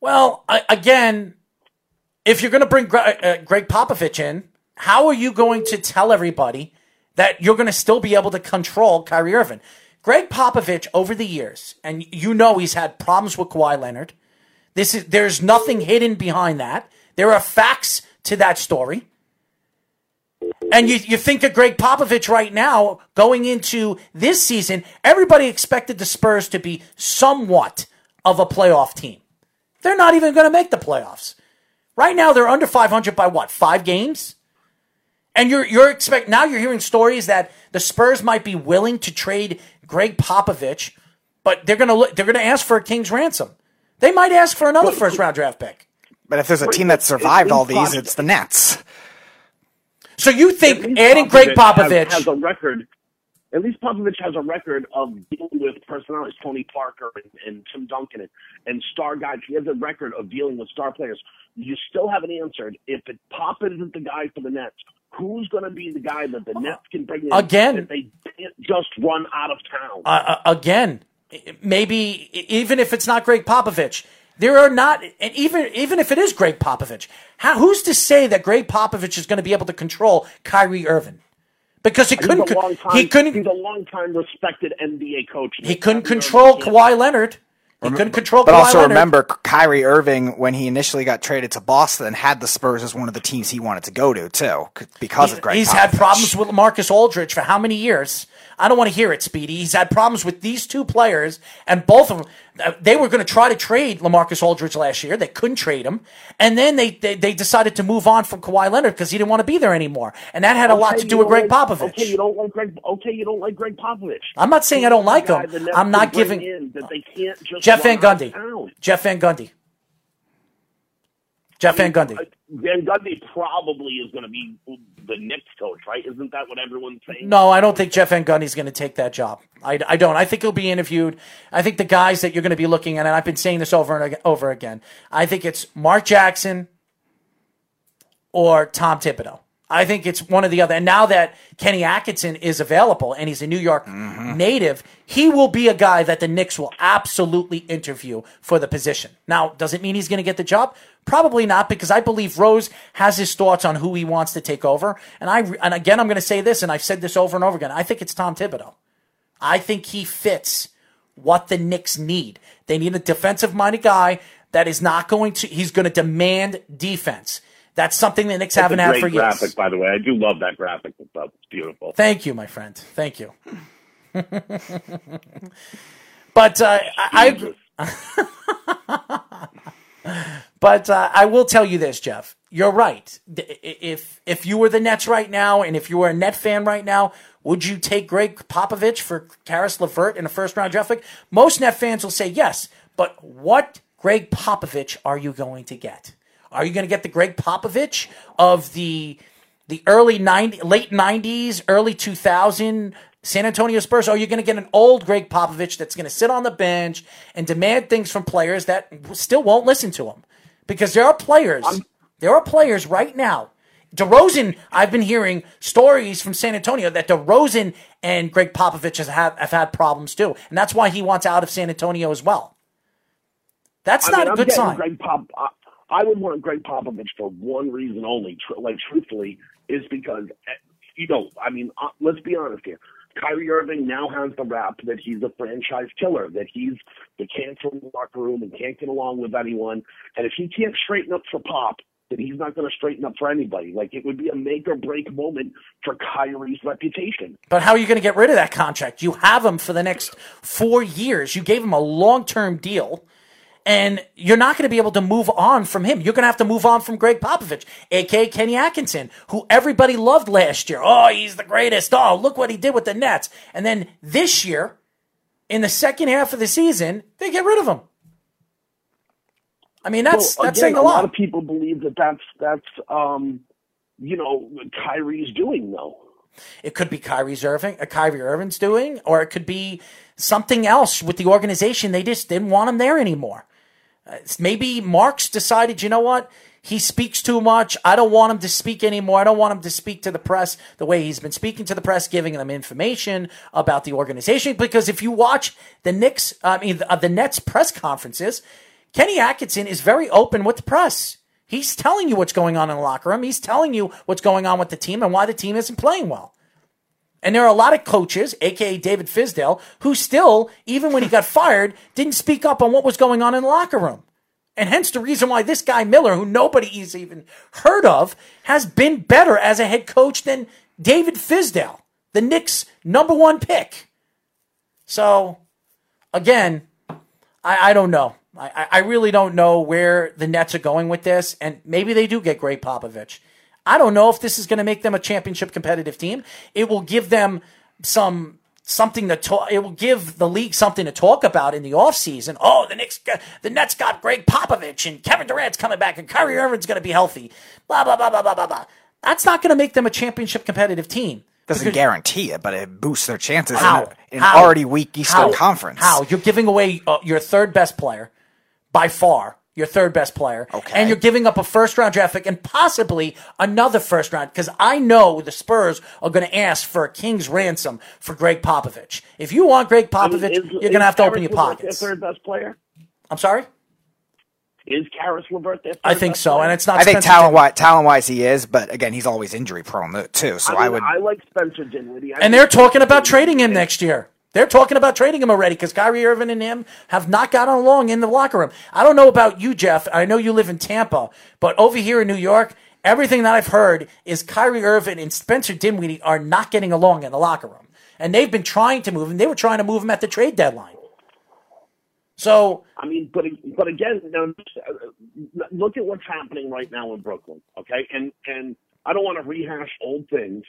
Well, I, again, if you're going to bring Gre- uh, Gregg Popovich in, how are you going to tell everybody that you're going to still be able to control Kyrie Irving? Gregg Popovich over the years, and you know he's had problems with Kawhi Leonard. This is there's nothing hidden behind that. There are facts to that story. And you, you think of Gregg Popovich right now going into this season, everybody expected the Spurs to be somewhat of a playoff team. They're not even going to make the playoffs. Right now, they're under 500 by what? Five games? And you're you're expect now you're hearing stories that the Spurs might be willing to trade Gregg Popovich, but they're gonna look, they're gonna ask for a king's ransom. They might ask for another first round draft pick. But if there's a team that survived all these, it's the Nets. So you think least adding Gregg has- Popovich? has, a record. At least Popovich has a record of dealing with personalities, Tony Parker and, and Tim Duncan and, and star guys. He has a record of dealing with star players. You still haven't answered if it, Pop isn't the guy for the Nets. Who's going to be the guy that the Nets can bring in Again. that they can't just run out of town? uh, uh, again, maybe even if it's not Gregg Popovich, there are not, and even even if it is Gregg Popovich, how, who's to say that Gregg Popovich is going to be able to control Kyrie Irving? Because he couldn't, time, he couldn't, He's a long time respected NBA coach. he couldn't Kyrie control Irving Kawhi Leonard. He couldn't control But Kawhi also Leonard. remember, Kyrie Irving, when he initially got traded to Boston, had the Spurs as one of the teams he wanted to go to too, c- because of Gregg. He's had problems with Marcus Aldridge for how many years? I don't want to hear it, Speedy. He's had problems with these two players, and both of them. uh, They were going to try to trade LaMarcus Aldridge last year. They couldn't trade him, and then they they, they decided to move on from Kawhi Leonard because he didn't want to be there anymore, and that had a lot to do with Gregg like- Popovich. Okay, you don't like Gregg. Okay, you don't like Gregg Popovich. I'm not saying I don't like him. I'm not giving in that they can't just Jeff Van run out Gundy. Jeff Van Gundy. Jeff Van Gundy. Uh, Van Gundy probably is going to be the Knicks coach, right? Isn't that what everyone's saying? No, I don't think Jeff Van Gundy's going to take that job. I, I don't. I think he'll be interviewed. I think the guys that you're going to be looking at, and I've been saying this over and over again, I think it's Mark Jackson or Tom Thibodeau. I think it's one or the other. And now that Kenny Atkinson is available and he's a New York mm-hmm. native, he will be a guy that the Knicks will absolutely interview for the position. Now, does it mean he's going to get the job? Probably not, because I believe Rose has his thoughts on who he wants to take over. And I and again, I'm going to say this, and I've said this over and over again. I think it's Tom Thibodeau. I think he fits what the Knicks need. They need a defensive minded guy that is not going to. He's going to demand defense. That's something the Knicks That's haven't had for years. graphic, by the way. I do love that graphic. It's. Beautiful. Thank you, my friend. Thank you. but uh, I, I but uh, I will tell you this, Jeff. You're right. If if you were the Nets right now, and if you were a Net fan right now, would you take Gregg Popovich for Caris LeVert in a first round draft pick? Most Net fans will say yes. But what Gregg Popovich are you going to get? Are you going to get the Gregg Popovich of the the early 90, late 90s, early 2000 San Antonio Spurs? Are you going to get an old Gregg Popovich that's going to sit on the bench and demand things from players that still won't listen to him? Because there are players, there are players right now. DeRozan, I've been hearing stories from San Antonio that DeRozan and Gregg Popovich has had, have had problems too. And that's why he wants out of San Antonio as well. That's I not mean, a I'm good sign. Gregg Pop. Uh, I, would want Gregg Popovich for one reason only. Tr- like truthfully, is because eh, you know. I mean, uh, let's be honest here. Kyrie Irving now has the rap that he's a franchise killer, that he's the cancer in the locker room and can't get along with anyone. And if he can't straighten up for Pop, then he's not going to straighten up for anybody. Like it would be a make or break moment for Kyrie's reputation. But how are you going to get rid of that contract? You have him for the next four years. You gave him a long term deal. And you're not going to be able to move on from him. You're going to have to move on from Gregg Popovich, aka Kenny Atkinson, who everybody loved last year. Oh, he's the greatest. Oh, look what he did with the Nets. And then this year, in the second half of the season, they get rid of him. I mean, that's well, that's again, saying a a lot. lot of people believe that that's that's um, you know Kyrie's doing though. It could be Kyrie's Irving, uh, Kyrie Irving's doing, or it could be something else with the organization. They just didn't want him there anymore. Uh, maybe Marks decided, you know what? He speaks too much. I don't want him to speak anymore. I don't want him to speak to the press the way he's been speaking to the press, giving them information about the organization. Because if you watch the Knicks, I mean, the, uh, the Nets press conferences, Kenny Atkinson is very open with the press. He's telling you what's going on in the locker room. He's telling you what's going on with the team and why the team isn't playing well. And there are a lot of coaches, aka David Fizdale, who still, even when he got fired, didn't speak up on what was going on in the locker room. And hence the reason why this guy Miller, who nobody's even heard of, has been better as a head coach than David Fizdale, the Knicks' number one pick. So, again, I, I don't know. I, I really don't know where the Nets are going with this, and maybe they do get Gregg Popovich. I don't know if this is going to make them a championship competitive team. It will give them some something to talk. It will give the league something to talk about in the offseason. Oh, the Knicks, the Nets got Gregg Popovich, and Kevin Durant's coming back, and Kyrie Irving's going to be healthy. Blah blah blah blah blah blah blah. That's not going to make them a championship competitive team. Doesn't Because- guarantee it, but it boosts their chances How? in, a- in How? an already weak Eastern How? Conference. How? You're giving away uh, your third best player by far, your third best player. Okay. And you're giving up a first round draft pick and possibly another first round because I know the Spurs are going to ask for a king's ransom for Gregg Popovich. If you want Gregg Popovich, is- you're going to have to open your LeVert pockets. Their third best player I'm sorry? is Caris LeVert. Their third I think best so. player? And it's not I think talent wise, talent wise, he is, but again, he's always injury prone too. So I, I, would. I like Spencer Dinwiddie. I And they're talking about trading him next year. They're talking about trading him already because Kyrie Irving and him have not gotten along in the locker room. I don't know about you, Jeff. I know you live in Tampa, but over here in New York, everything that I've heard is Kyrie Irving and Spencer Dinwiddie are not getting along in the locker room. And they've been trying to move him. They were trying to move him at the trade deadline. So I mean, but but again, look at what's happening right now in Brooklyn. Okay, and and I don't want to rehash old things,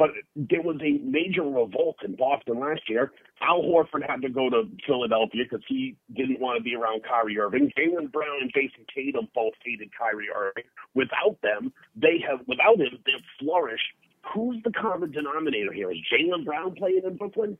but there was a major revolt in Boston last year. Al Horford had to go to Philadelphia because he didn't want to be around Kyrie Irving. Jaylen Brown and Jayson Tatum both hated Kyrie Irving. Without them, they have without him, they've flourished. Who's the common denominator here? Is Jaylen Brown playing in Brooklyn?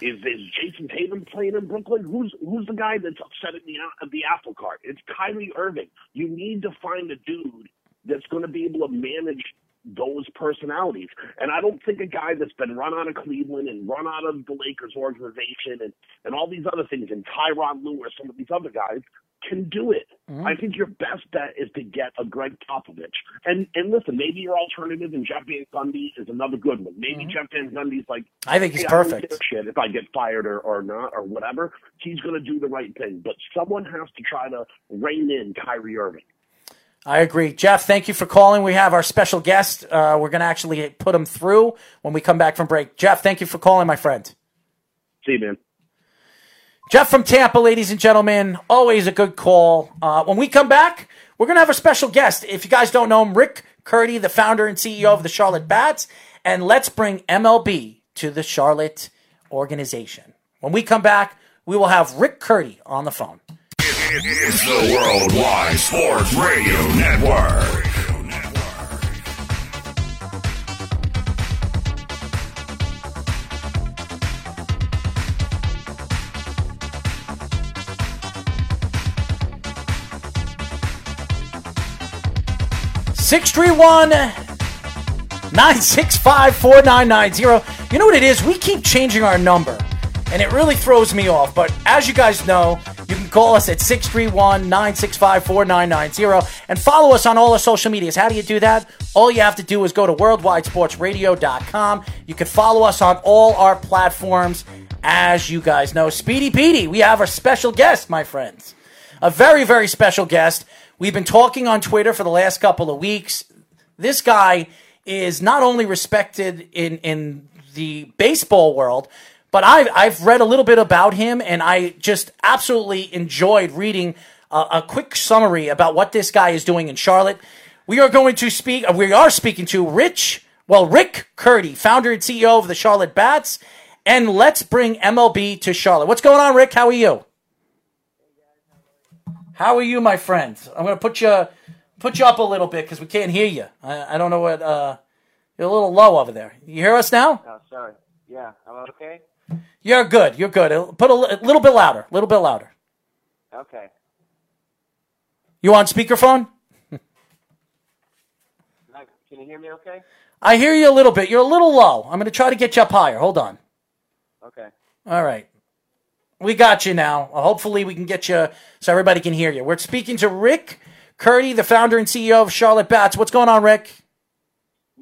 Is is Jayson Tatum playing in Brooklyn? Who's who's the guy that's upsetting the the apple cart? It's Kyrie Irving. You need to find a dude that's going to be able to manage those personalities. And I don't think a guy that's been run out of Cleveland and run out of the Lakers organization and and all these other things and Tyronn Lue or some of these other guys can do it. Mm-hmm. I think your best bet is to get a Gregg Popovich. And and listen, maybe your alternative in Jeff Van Gundy is another good one. Maybe mm-hmm. Jeff Van Gundy's like I think he's "Hey, perfect. shit if I get fired or, or not or whatever. He's going to do the right thing. But someone has to try to rein in Kyrie Irving. I agree. Jeff, thank you for calling. We have our special guest. Uh, we're going to actually put him through when we come back from break. Jeff, thank you for calling, my friend. See you, man. Jeff from Tampa, ladies and gentlemen, always a good call. Uh, when we come back, we're going to have a special guest. If you guys don't know him, Rick Curdy, the founder and CEO of the Charlotte Bats. And let's bring MLB to the Charlotte organization. When we come back, we will have Rick Curdy on the phone. It's the Worldwide Sports Radio Network. Six three one nine six five four nine nine zero. You know what it is? We keep changing our number, and it really throws me off. But as you guys know, you can call us at 631 965 4990 and follow us on all our social medias. How do you do that? All you have to do is go to worldwidesportsradio.com. You can follow us on all our platforms. As you guys know, Speedy Petey, we have a special guest, my friends a very, very special guest. We've been talking on Twitter for the last couple of weeks. This guy is not only respected in, in the baseball world, but I've I've read a little bit about him, and I just absolutely enjoyed reading a, a quick summary about what this guy is doing in Charlotte. We are going to speak. uh, We are speaking to Rich, well, Rick Curdy, founder and CEO of the Charlotte Bats, and let's bring MLB to Charlotte. What's going on, Rick? How are you? How are you, my friend? I'm going to put you put you up a little bit because we can't hear you. I, I don't know what. Uh, you're a little low over there. You hear us now? Oh, sorry. Yeah, I'm okay. You're good. You're good. Put a, a little bit louder. A little bit louder. Okay. You on speakerphone? Can you hear me okay? I hear you a little bit. You're a little low. I'm going to try to get you up higher. Hold on. Okay. All right. We got you now. Hopefully, we can get you so everybody can hear you. We're speaking to Rick Curdy, the founder and CEO of Charlotte Bats. What's going on, Rick?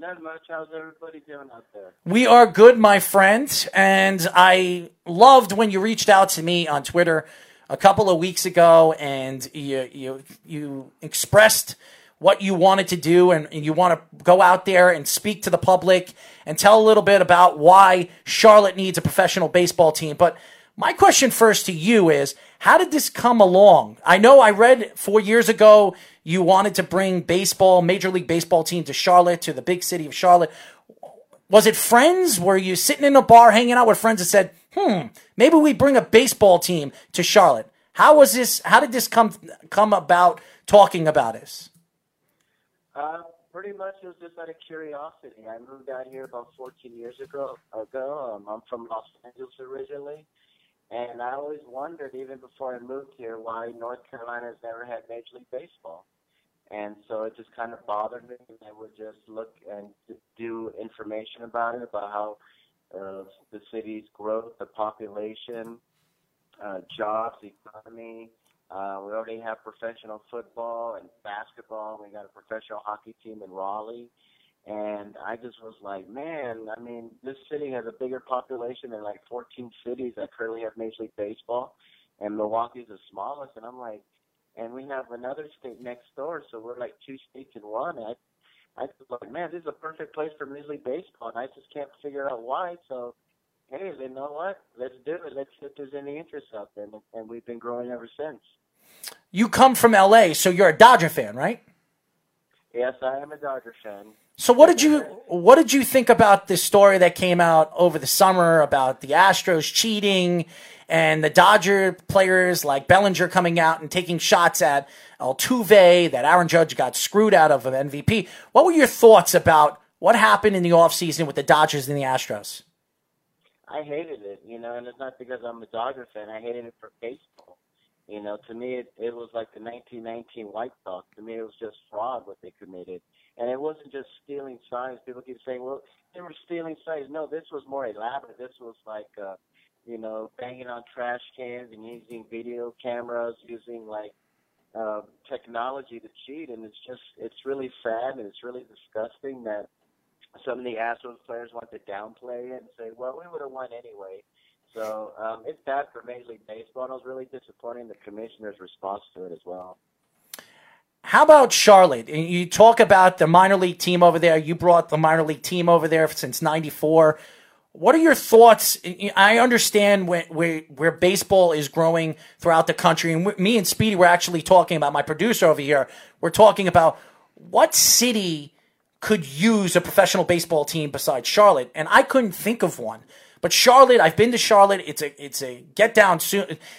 Not much. How's everybody doing out there? We are good, my friend. And I loved when you reached out to me on Twitter a couple of weeks ago and you, you, you expressed what you wanted to do and, and you want to go out there and speak to the public and tell a little bit about why Charlotte needs a professional baseball team. But my question first to you is how did this come along? I know I read four years ago you wanted to bring baseball, Major League Baseball team to Charlotte, to the big city of Charlotte. Was it friends? Were you sitting in a bar hanging out with friends and said, hmm, maybe we bring a baseball team to Charlotte? How was this? How did this come come about talking about this? Uh, pretty much it was just out of curiosity. I moved out here about 14 years ago. Ago, um, I'm from Los Angeles originally, and I always wondered, even before I moved here, why North Carolina's never had Major League Baseball. And so it just kind of bothered me, and I would just look and do information about it, about how uh, the city's growth, the population, uh, jobs, economy. Uh, we already have professional football and basketball. We got a professional hockey team in Raleigh. And I just was like, man, I mean, this city has a bigger population than like 14 cities that currently have Major League Baseball, and Milwaukee's the smallest. And I'm like, and we have another state next door, so we're like two states in one. And I, I was like, man, this is a perfect place for Major League Baseball, and I just can't figure out why. So, hey, you know what? Let's do it. Let's see if there's any interest out there, and, and we've been growing ever since. You come from LA, so you're a Dodger fan, right? Yes, I am a Dodger fan. So what did you what did you think about this story that came out over the summer about the Astros cheating and the Dodger players like Bellinger coming out and taking shots at Altuve that Aaron Judge got screwed out of an MVP? What were your thoughts about what happened in the offseason with the Dodgers and the Astros? I hated it, you know, and it's not because I'm a Dodger fan. I hated it for baseball. You know, to me, it, it was like the 1919 White Sox. To me, it was just fraud what they committed. And it wasn't just stealing signs. People keep saying, well, they were stealing signs. No, this was more elaborate. This was like, uh, you know, banging on trash cans and using video cameras, using like uh, technology to cheat. And it's just, it's really sad and it's really disgusting that some of the Astros players want to downplay it and say, well, we would have won anyway. So um, it's bad for Major League Baseball, and I was really disappointed in the commissioner's response to it as well. How about Charlotte? You talk about the minor league team over there. You brought the minor league team over there since '94. What are your thoughts? I understand where, where, baseball is growing throughout the country. And me and Speedy were actually talking about my producer over here. We're talking about what city could use a professional baseball team besides Charlotte, and I couldn't think of one. But Charlotte, I've been to Charlotte. It's a it's a get down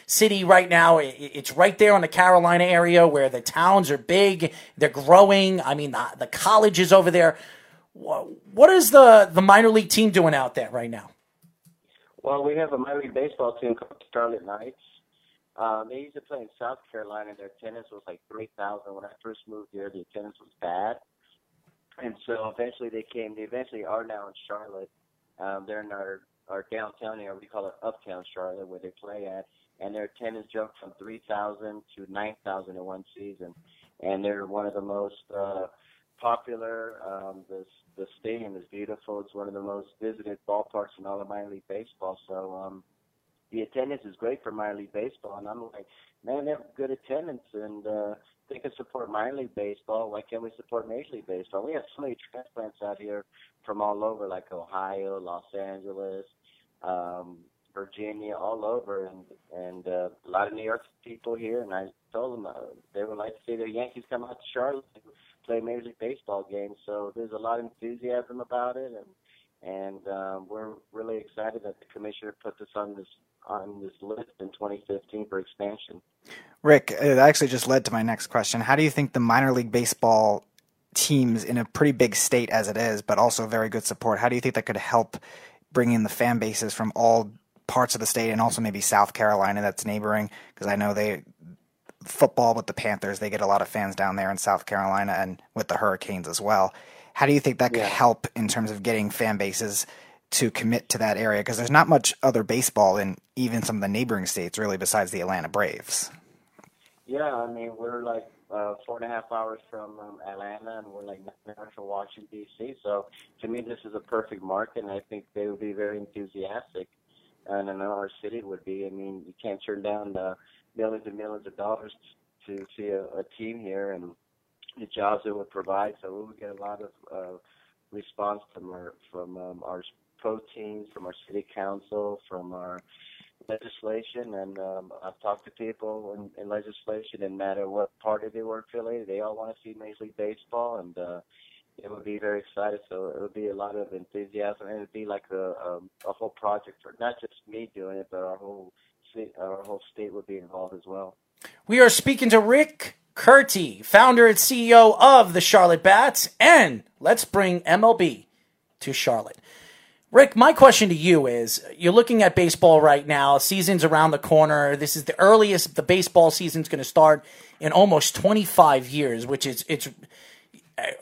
city right now. It's right there in the Carolina area where the towns are big. They're growing. I mean, the, the college is over there. What is the the minor league team doing out there right now? Well, we have a minor league baseball team called Charlotte Knights. Um, they used to play in South Carolina. Their attendance was like 3,000. When I first moved here, the attendance was bad. And so eventually they came, they eventually are now in Charlotte. Um, they're in our, our downtown area, we call it Uptown Charlotte, where they play at. And their attendance jumped from 3,000 to 9,000 in one season. And they're one of the most uh, popular. Um, the, the stadium is beautiful. It's one of the most visited ballparks in all of minor league baseball. So um, the attendance is great for minor league baseball. And I'm like, man, they have good attendance and uh, they can support minor league baseball. Why can't we support Major League Baseball? We have so many transplants out here from all over, like Ohio, Los Angeles, um, Virginia, all over, and and uh, a lot of New York people here. And I told them uh, they would like to see the Yankees come out to Charlotte to play Major League Baseball games. So there's a lot of enthusiasm about it, and and um, we're really excited that the commissioner put this on this on this list in 2015 for expansion. Rick, it actually just led to my next question. How do you think the minor league baseball teams in a pretty big state as it is, but also very good support, how do you think that could help bring in the fan bases from all parts of the state and also maybe South Carolina that's neighboring? Because I know they football with the Panthers, they get a lot of fans down there in South Carolina and with the Hurricanes as well. How do you think that could Yeah. help in terms of getting fan bases to commit to that area? Because there's not much other baseball in even some of the neighboring states, really, besides the Atlanta Braves. Yeah, I mean we're like uh, four and a half hours from um, Atlanta, and we're like nine hours from Washington D.C. So to me, this is a perfect market, and I think they would be very enthusiastic, and I know our city would be. I mean, you can't turn down the millions and millions of dollars to see a, a team here, and the jobs it would provide. So we would get a lot of uh, response from our from um, our pro teams, from our city council, from our legislation, and um, I've talked to people in, in legislation, and no matter what party they were affiliated, they all want to see Major League Baseball, and uh, it would be very excited. So it would be a lot of enthusiasm, and it would be like a a, a whole project for not just me doing it, but our whole ci- our whole state would be involved as well. We are speaking to Rick Curti, founder and CEO of the Charlotte Bats, and let's bring MLB to Charlotte. Rick, my question to you is you're looking at baseball right now, season's around the corner. This is the earliest the baseball season's going to start in almost 25 years, which is it's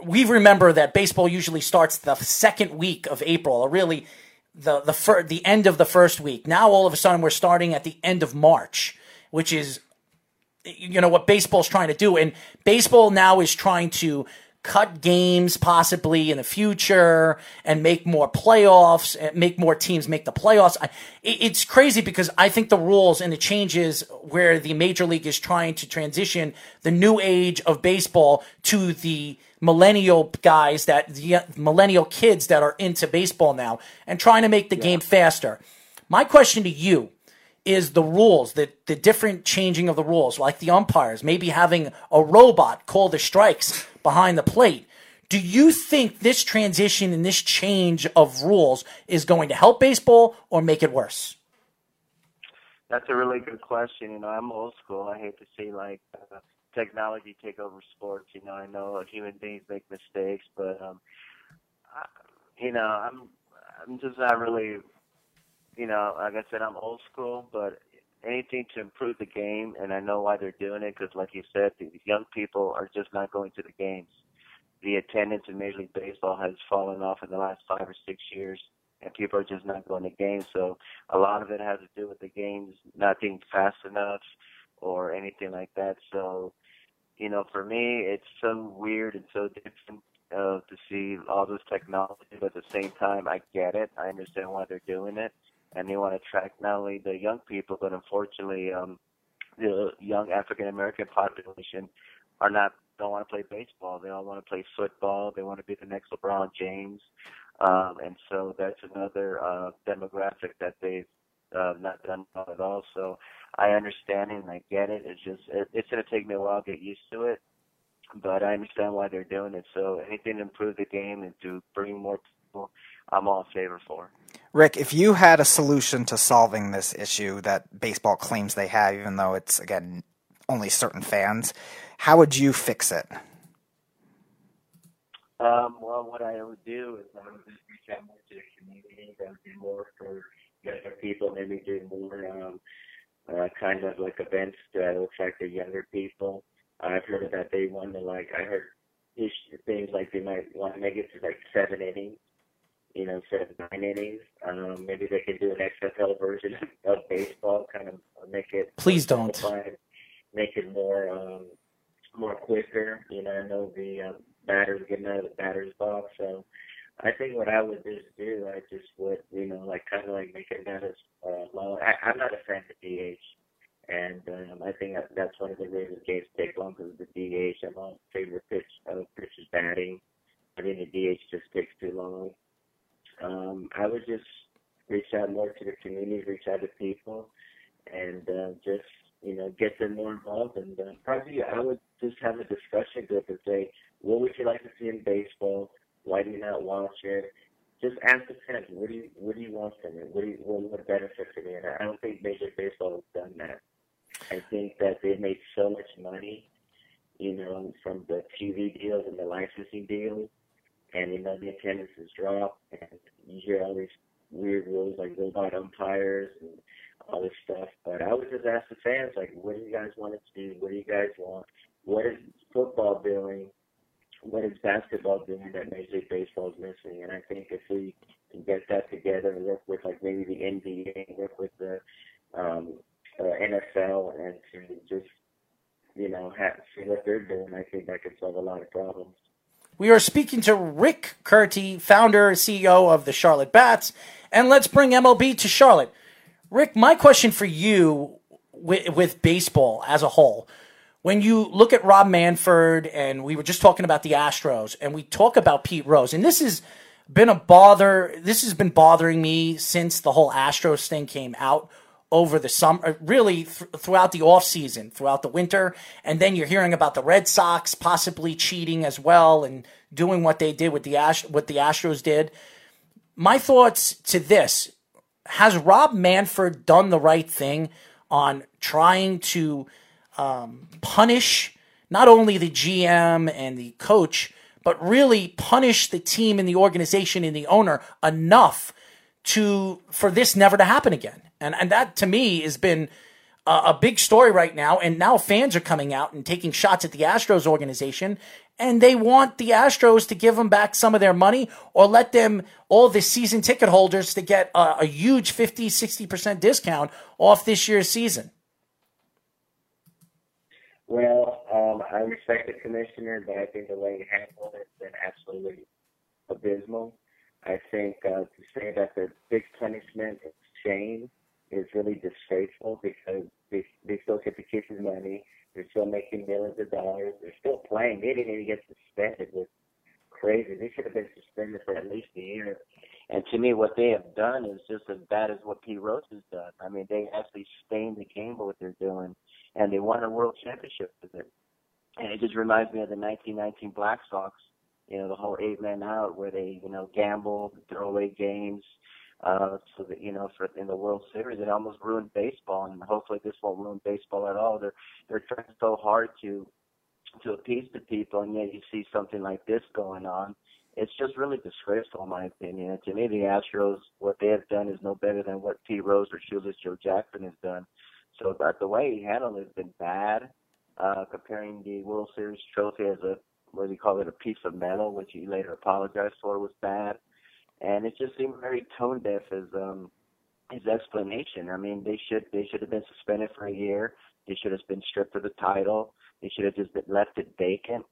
we remember that baseball usually starts the second week of April, or really the the fir- the end of the first week. Now all of a sudden we're starting at the end of March, which is you know what baseball's trying to do and baseball now is trying to cut games possibly in the future and make more playoffs and make more teams make the playoffs. I, it's crazy because i think the rules and the changes where the major league is trying to transition the new age of baseball to the millennial guys that the millennial kids that are into baseball now and trying to make the game faster. My question to you is the rules, the, the different changing of the rules, like the umpires, maybe having a robot call the strikes behind the plate. Do you think this transition and this change of rules is going to help baseball or make it worse? That's a really good question. You know, I'm old school. I hate to see like uh, technology take over sports. You know, I know human beings make mistakes, but um, I, you know, I'm I'm just not really, you know, like I said, I'm old school, but anything to improve the game, and I know why they're doing it because, like you said, the young people are just not going to the games. The attendance in Major League Baseball has fallen off in the last five or six years and people are just not going to games. So a lot of it has to do with the games not being fast enough or anything like that. So, you know, for me, it's so weird and so different uh, to see all this technology, but at the same time, I get it. I understand why they're doing it, and they want to attract not only the young people, but unfortunately, um, the young African American population are not don't want to play baseball. They all want to play football. They want to be the next LeBron James. Um, and so that's another uh, demographic that they've uh, not done well at all. So I understand it and I get it. It's just it, it's going to take me a while to get used to it, but I understand why they're doing it. So anything to improve the game and to bring more people, I'm all in favor for. Rick, if you had a solution to solving this issue that baseball claims they have, even though it's again only certain fans, how would you fix it? Um, well, what I would do is I would just reach out to the community. That would be more for younger people, maybe do more um, uh, kind of like events to attract the younger people. I've heard that they want to like I heard things like they might want to make it to like seven innings, you know, instead of nine innings. Um, maybe they could do an XFL version of baseball, kind of make it. Please don't. Make it more um, more quicker. You know, I know the um, batters getting out of the batter's box, so I think what I would just do, I just would, you know, like kind of like make it not as uh, long. I, I'm not a fan of DH, and um, I think that, that's one of the reasons games take long because of the DH. I'm my favorite pitch of pitchers batting. I think the DH just takes too long. Um, I would just reach out more to the community, reach out to people, and uh, just you know get them more involved. And uh, probably I would just have a discussion group and say, what would you like to see in baseball? Why do you not watch it? Just ask the fans, what do you what do you want from it? What do you what would benefit from it? I don't think Major Baseball has done that. I think that they made so much money, you know, from the TV deals and the licensing deals, and you know the attendance has dropped, and you hear all these weird rules like robot umpires and all this stuff. But I would just ask the fans, like, what do you guys want it to see? What do you guys want? What is football doing? What is basketball doing that Major League Baseball is missing? And I think if we can get that together and work with like maybe the NBA, work with the um, uh, NFL, and to just you know have, see what they're doing, I think that could solve a lot of problems. We are speaking to Rick Curti, founder, CEO of the Charlotte Bats, and let's bring MLB to Charlotte. Rick, my question for you with, with baseball as a whole when you look at Rob Manfred, and we were just talking about the Astros, and we talk about Pete Rose, and this has been a bother. This has been bothering me since the whole Astros thing came out over the summer, uh, really th- throughout the off season, throughout the winter, and then you're hearing about the Red Sox possibly cheating as well and doing what they did with the Ast- what the Astros did. My thoughts to this: Has Rob Manfred done the right thing on trying to um, punish not only the GM and the coach, but really punish the team and the organization and the owner enough to for this never to happen again. And and that to me has been a, a big story right now. And now fans are coming out and taking shots at the Astros organization, and they want the Astros to give them back some of their money or let them all the season ticket holders to get a, a huge 50 60% discount off this year's season. Well, um, I respect the commissioner, but I think the way he handled it has been absolutely abysmal. I think uh, to say that the big punishment is shame is really disgraceful because they they still get the kids' money. They're still making millions of dollars. They're still playing. They didn't even get suspended. It's crazy. They should have been suspended for at least a year. And to me, what they have done is just as bad as what Pete Rose has done. I mean, they actually stained the game by what they're doing and they won a world championship with it. And it just reminds me of the 1919 Black Sox, you know, the whole eight men out where they, you know, gamble, throw away games, uh, so that, you know, for in the World Series, it almost ruined baseball. And hopefully this won't ruin baseball at all. They're, they're trying so hard to, to appease the people. And yet you see something like this going on. It's just really disgraceful, in my opinion. And to me, the Astros, what they have done is no better than what Pete Rose or Shoeless Joe Jackson has done. So but the way he handled it has been bad. Uh, comparing the World Series trophy as a what do you call it, a piece of metal, which he later apologized for, was bad. And it just seemed very tone deaf as um his explanation. I mean, they should they should have been suspended for a year. They should have been stripped of the title. They should have just left it vacant.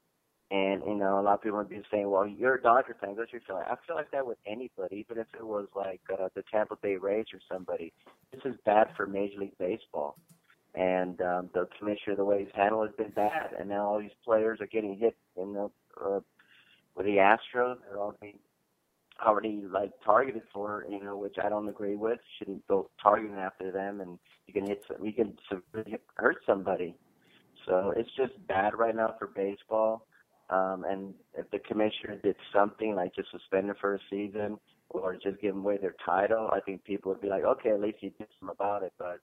And you know, a lot of people would be saying, "Well, you're a Dodger fan. Don't you feel like?" I feel like that with anybody, even if it was like uh, the Tampa Bay Rays or somebody. This is bad for Major League Baseball, and um, the commissioner, the way he's handled, has been bad. And now all these players are getting hit in the uh, with the Astros. They're all being already like targeted for, you know, which I don't agree with. Shouldn't go targeting after them, and you can hit, you can hurt somebody. So it's just bad right now for baseball. Um, and if the commissioner did something like just suspend them for a season or just give away their title, I think people would be like, okay, at least he did something about it. But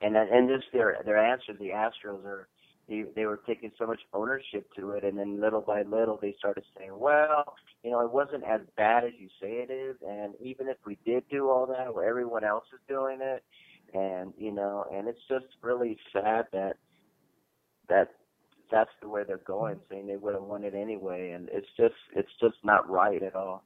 and and just their their answer, the Astros are they, they were taking so much ownership to it, and then little by little they started saying, well, you know, it wasn't as bad as you say it is, and even if we did do all that, where everyone else is doing it, and you know, and it's just really sad that that that's the way they're going, saying they would have won it anyway, and it's just it's just not right at all.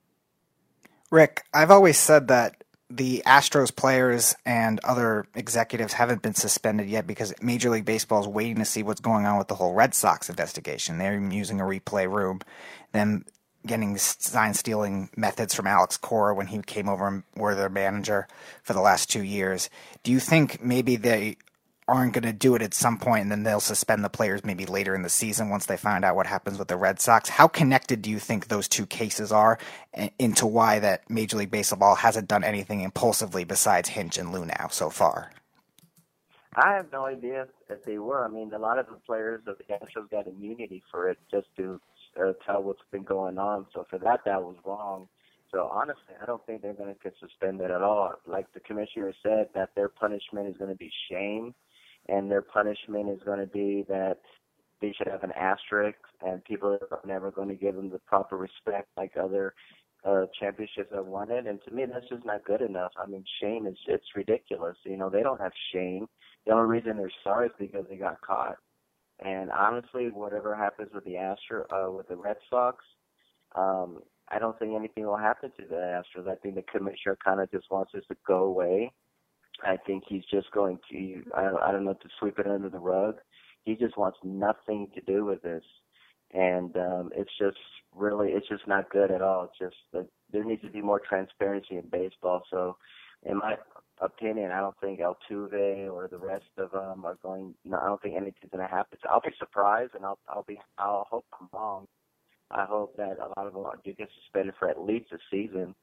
Rick, I've always said that the Astros players and other executives haven't been suspended yet because Major League Baseball is waiting to see what's going on with the whole Red Sox investigation. They're using a replay room, them getting sign stealing methods from Alex Cora when he came over and were their manager for the last two years. Do you think maybe they aren't going to do it at some point, and then they'll suspend the players maybe later in the season once they find out what happens with the Red Sox. How connected do you think those two cases are into why that Major League Baseball hasn't done anything impulsively besides Hinch and Luhnow so far? I have no idea if they were. I mean, a lot of the players of the Astros got immunity for it just to uh, tell what's been going on. So for that, that was wrong. So honestly, I don't think they're going to get suspended at all. Like the commissioner said, that their punishment is going to be shame, and their punishment is going to be that they should have an asterisk, and people are never going to give them the proper respect like other uh, championships have won. And to me, that's just not good enough. I mean, shame is it's ridiculous. You know, they don't have shame. The only reason they're sorry is because they got caught. And honestly, whatever happens with the Astro, uh, with the Red Sox, um, I don't think anything will happen to the Astros. I think the commissioner kind of just wants this to go away. I think he's just going to, I, I don't know, to sweep it under the rug. He just wants nothing to do with this. And um, it's just really, it's just not good at all. It's just that there needs to be more transparency in baseball. So, in my opinion, I don't think Altuve or the rest of them are going. No, I don't think anything's going to happen. So I'll be surprised, and I'll I'll be I'll hope I'm wrong. I hope that a lot of them do get suspended for at least a season.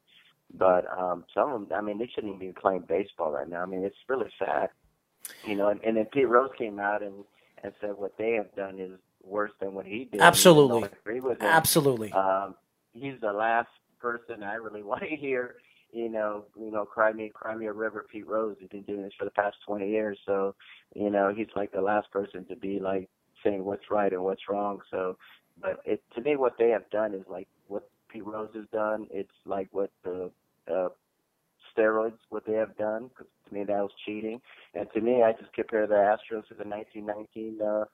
But um, some of them, I mean, they shouldn't even be playing baseball right now. I mean, it's really sad, you know. And, and then Pete Rose came out and and said what they have done is worse than what he did. Absolutely, agree with him. Absolutely. Um, he's the last person I really want to hear you know, you know, cry me, cry me a river. Pete Rose has been doing this for the past 20 years, so you know, he's like the last person to be like saying what's right and what's wrong. So, but it to me, what they have done is like Pete Rose has done. It's like what the uh, steroids what they have done. Cause to me, that was cheating. And to me, I just compare the Astros to the 1919 uh,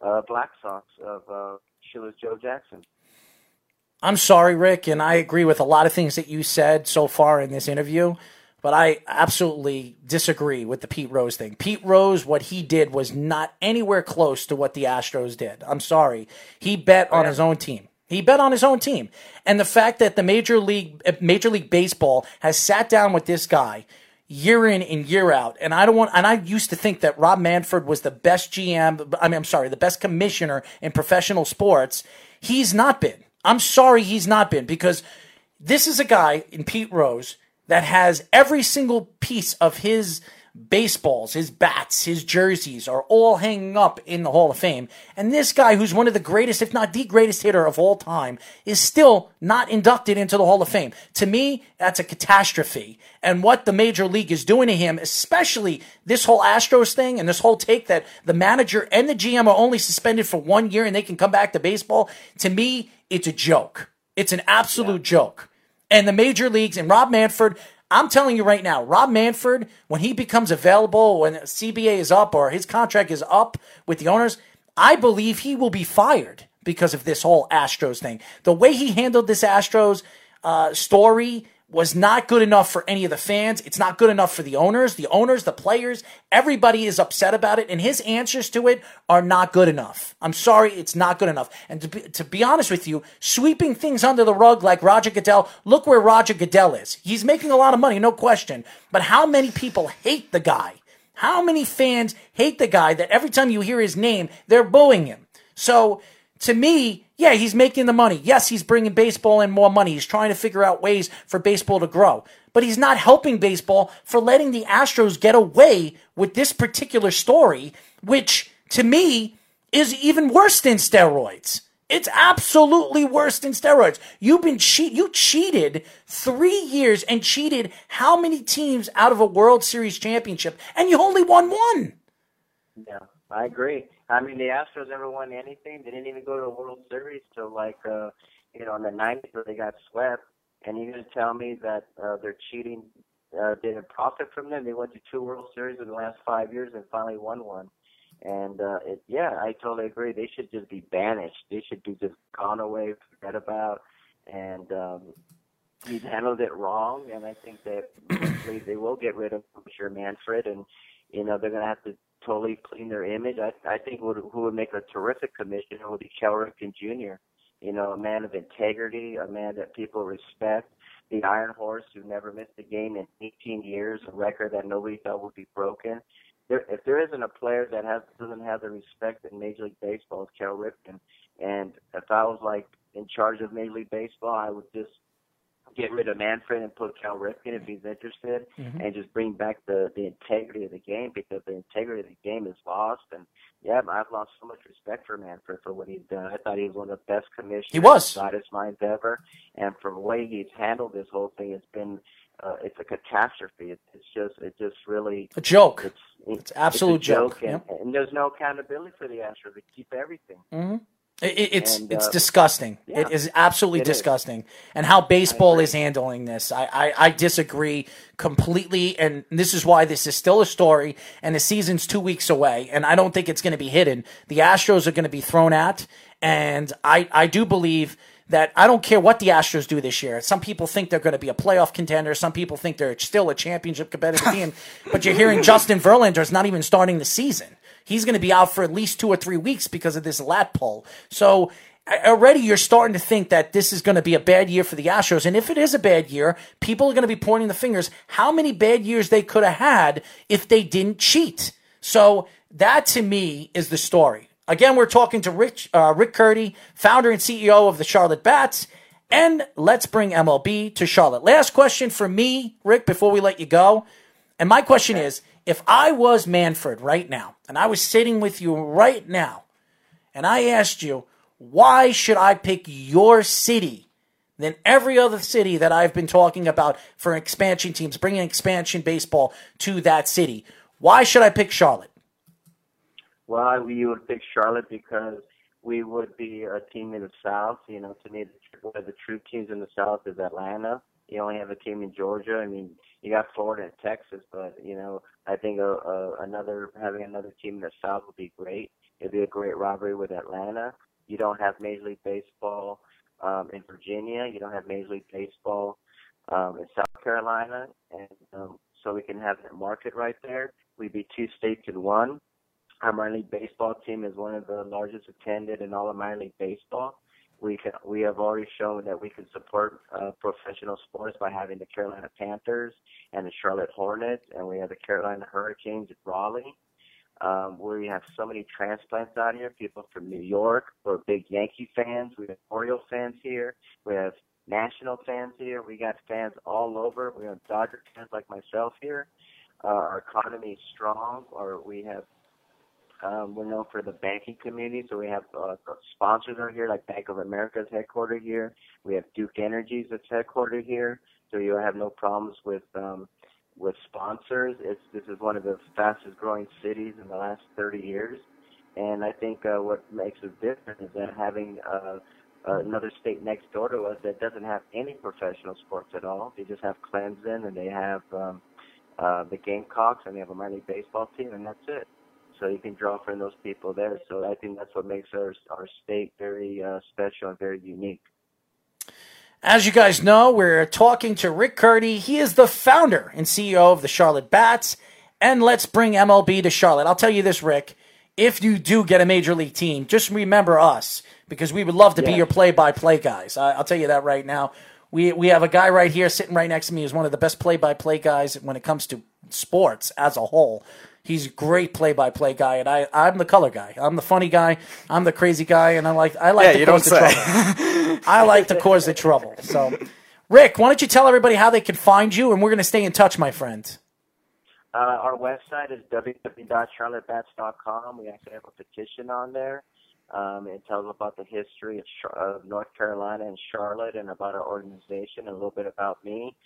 uh, Black Sox of uh, Shoeless Joe Jackson. I'm sorry, Rick, and I agree with a lot of things that you said so far in this interview, but I absolutely disagree with the Pete Rose thing. Pete Rose, what he did was not anywhere close to what the Astros did. I'm sorry. He bet on his own team. He bet on his own team. And the fact that the Major League uh, Major League Baseball has sat down with this guy year in and year out. And I don't want, and I used to think that Rob Manfred was the best GM. I mean, I'm sorry, the best commissioner in professional sports. He's not been. I'm sorry he's not been because this is a guy in Pete Rose that has every single piece of his baseballs, his bats, his jerseys are all hanging up in the Hall of Fame. And this guy, who's one of the greatest, if not the greatest hitter of all time, is still not inducted into the Hall of Fame. To me, that's a catastrophe. And what the major league is doing to him, especially this whole Astros thing and this whole take that the manager and the GM are only suspended for one year and they can come back to baseball, to me, it's a joke. It's an absolute yeah. joke. And the major leagues and Rob Manfred, I'm telling you right now, Rob Manfred, when he becomes available, when CBA is up or his contract is up with the owners, I believe he will be fired because of this whole Astros thing. The way he handled this Astros uh, story was not good enough for any of the fans. It's not good enough for the owners, the owners, the players. Everybody is upset about it, and his answers to it are not good enough. I'm sorry, it's not good enough. And to be, to be honest with you, sweeping things under the rug like Roger Goodell, look where Roger Goodell is. He's making a lot of money, no question. But how many people hate the guy? How many fans hate the guy that every time you hear his name, they're booing him? So, to me, yeah, he's making the money. Yes, he's bringing baseball in more money. He's trying to figure out ways for baseball to grow. But he's not helping baseball for letting the Astros get away with this particular story, which to me is even worse than steroids. It's absolutely worse than steroids. You've been cheat. You cheated three years and cheated how many teams out of a World Series championship, and you only won one. Yeah, I agree. I mean, the Astros never won anything. They didn't even go to a World Series till like, uh, you know, in the '90s where they got swept. And you're to tell me that uh, their cheating uh, didn't profit from them? They went to two World Series in the last five years and finally won one. And uh, it, yeah, I totally agree. They should just be banished. They should be just gone away, forget about. And um, he's handled it wrong. And I think that they will get rid of Commissioner Manfred, and you know they're going to have to totally clean their image. I I think would who would make a terrific commissioner would be Cal Ripken Jr. You know, a man of integrity, a man that people respect. The Iron Horse, who never missed a game in 18 years, a record that nobody thought would be broken. there if there isn't a player that has doesn't have the respect in Major League Baseball, it's Cal Ripken. And if I was like in charge of Major League Baseball, I would just get rid of Manfred and put Cal Ripken if he's interested, Mhm. and just bring back the the integrity of the game because the integrity of the game is lost. And yeah, I've lost so much respect for Manfred for what he's done. I thought he was one of the best commissioners, He was. brightest minds ever, and for the way he's handled this whole thing, it's been uh, it's a catastrophe. It's, it's just it just really A joke. It's It's absolute it's a joke, joke, and, and there's no accountability for the Astros. They keep everything. hmm It, it- it's And, it's uh, disgusting. yeah, it is absolutely it is. disgusting. And how baseball is handling this, I, I I disagree completely. And this is why this is still a story. And the season's two weeks away, and I don't think it's going to be hidden. The Astros are going to be thrown at, and I I do believe that I don't care what the Astros do this year. Some people think they're going to be a playoff contender. Some people think they're still a championship competitive team. But you're hearing Justin Verlander is not even starting the season. He's going to be out for at least two or three weeks because of this lat pull. So already you're starting to think that this is going to be a bad year for the Astros. And if it is a bad year, people are going to be pointing the fingers how many bad years they could have had if they didn't cheat. So that to me is the story. Again, we're talking to Rich, uh, Rick Curdy, founder and CEO of the Charlotte Bats. And let's bring MLB to Charlotte. Last question for me, Rick, before we let you go. And my question is if I was Manfred right now, and I was sitting with you right now, and I asked you, why should I pick your city than every other city that I've been talking about for expansion teams, bringing expansion baseball to that city? Why should I pick Charlotte? Well, we would pick Charlotte because we would be a team in the South. You know, to me, one of the true teams in the South is Atlanta. You only have a team in Georgia. I mean, you got Florida and Texas, but you know, I think uh, uh, another having another team in the South would be great. It'd be a great rivalry with Atlanta. You don't have Major League Baseball um, in Virginia. You don't have Major League Baseball um, in South Carolina, and um, so we can have that market right there. We'd be two states in one. Our minor league baseball team is one of the largest attended in all of minor league baseball. We can, we have already shown that we can support uh, professional sports by having the Carolina Panthers and the Charlotte Hornets, and we have the Carolina Hurricanes at Raleigh. Um, we have so many transplants out here. People from New York. We're big Yankee fans. We have Oriole fans here. We have national fans here. We got fans all over. We have Dodger fans like myself here. Uh, our economy is strong, or we have um, we're known for the banking community, so we have uh, sponsors are here, like Bank of America's headquartered here. We have Duke Energy's that's headquartered here, so you have no problems with um, with sponsors. It's this is one of the fastest growing cities in the last 30 years, and I think uh, what makes it different is that having uh, another state next door to us that doesn't have any professional sports at all. They just have Clemson and they have um, uh, the Gamecocks and they have a minor league baseball team, and that's it so you can draw from those people there. So I think that's what makes our our state very uh, special and very unique. As you guys know, we're talking to Rick Curdy. He is the founder and CEO of the Charlotte Bats. And let's bring MLB to Charlotte. I'll tell you this, Rick. If you do get a major league team, just remember us because we would love to be your play-by-play guys. I, I'll tell you that right now. We we have a guy right here sitting right next to me who's one of the best play-by-play guys when it comes to sports as a whole. He's a great play-by-play guy, and I I'm the color guy. I'm the funny guy. I'm the crazy guy, and I like I like Yeah, to you cause don't the say. trouble. I like to cause the trouble. So, Rick, why don't you tell everybody how they can find you, and we're going to stay in touch, my friend. Uh, our website is www.charlottebats.com. We actually have a petition on there. Um, it tells about the history of, Char- of North Carolina and Charlotte and about our organization and a little bit about me.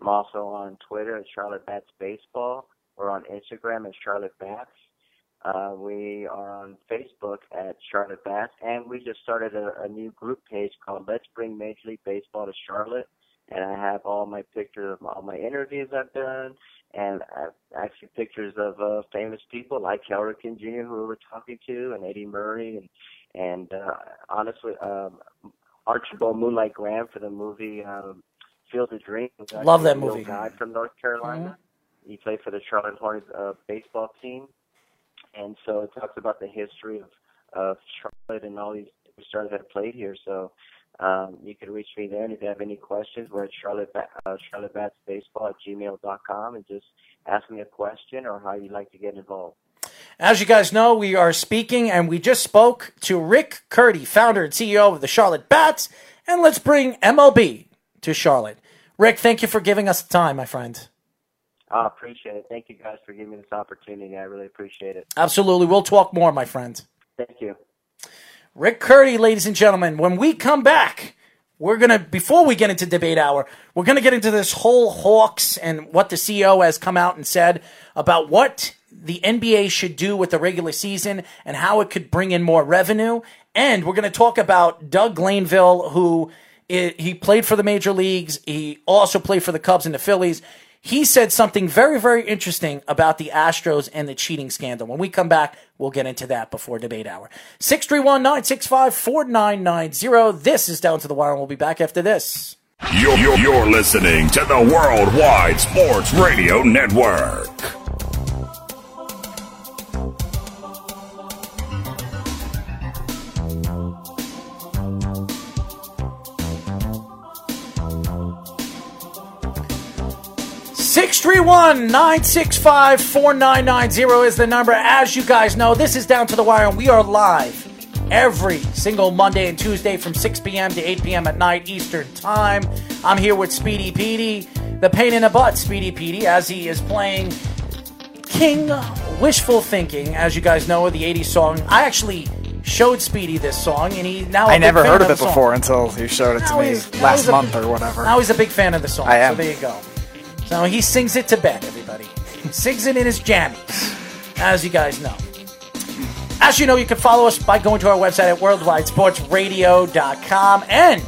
I'm also on Twitter at Charlotte Bats Baseball. We're on Instagram at Charlotte Bats. Uh, we are on Facebook at Charlotte Bats, and we just started a, a new group page called Let's Bring Major League Baseball to Charlotte. And I have all my pictures of all my interviews I've done, and uh, actually pictures of uh, famous people like Cal Ripken Jr., who we were talking to, and Eddie Murray, and and uh, honestly, um, Archibald Moonlight Graham for the movie um, Field of Dreams. Love that movie. Guy from North Carolina. He played for the Charlotte Hornets uh, baseball team, and so it talks about the history of of Charlotte and all these stars that have played here. So Um, you can reach me there, and if you have any questions, we're at Charlotte uh, charlottebatsbaseball at gmail.com, and just ask me a question or how you'd like to get involved. As you guys know, we are speaking and we just spoke to Rick Curdy, founder and CEO of the Charlotte Bats. And let's bring MLB to Charlotte. Rick, thank you for giving us the time, my friend. I appreciate it. Thank you guys for giving me this opportunity. I really appreciate it. Absolutely. We'll talk more, my friend. Thank you. Rick Curdy, ladies and gentlemen, when we come back, we're going to, before we get into debate hour, we're going to get into this whole Hawks and what the CEO has come out and said about what the NBA should do with the regular season and how it could bring in more revenue. And we're going to talk about Doug Glanville, who he played for the major leagues. He also played for the Cubs and the Phillies. He said something very, very interesting about the Astros and the cheating scandal. When we come back, we'll get into that before debate hour. 631 965 4990. This is Down to the Wire, and we'll be back after this. You're, you're, you're listening to the Worldwide Sports Radio Network. Six three one nine six five four nine nine zero is the number. As you guys know, this is Down to the Wire, and we are live every single Monday and Tuesday from 6 p.m. to 8 p.m. at night Eastern Time. I'm here with Speedy Petey, the pain in the butt Speedy Petey, as he is playing King Wishful Thinking, as you guys know, the 80s song. I actually showed Speedy this song, and he now I never heard of it song. before until you showed it Now to me last month or whatever. Now he's a big fan of the song. I am. So there you go. So he sings it to bed, everybody. He sings it in his jammies, as you guys know. As you know, you can follow us by going to our website at worldwidesportsradio.com and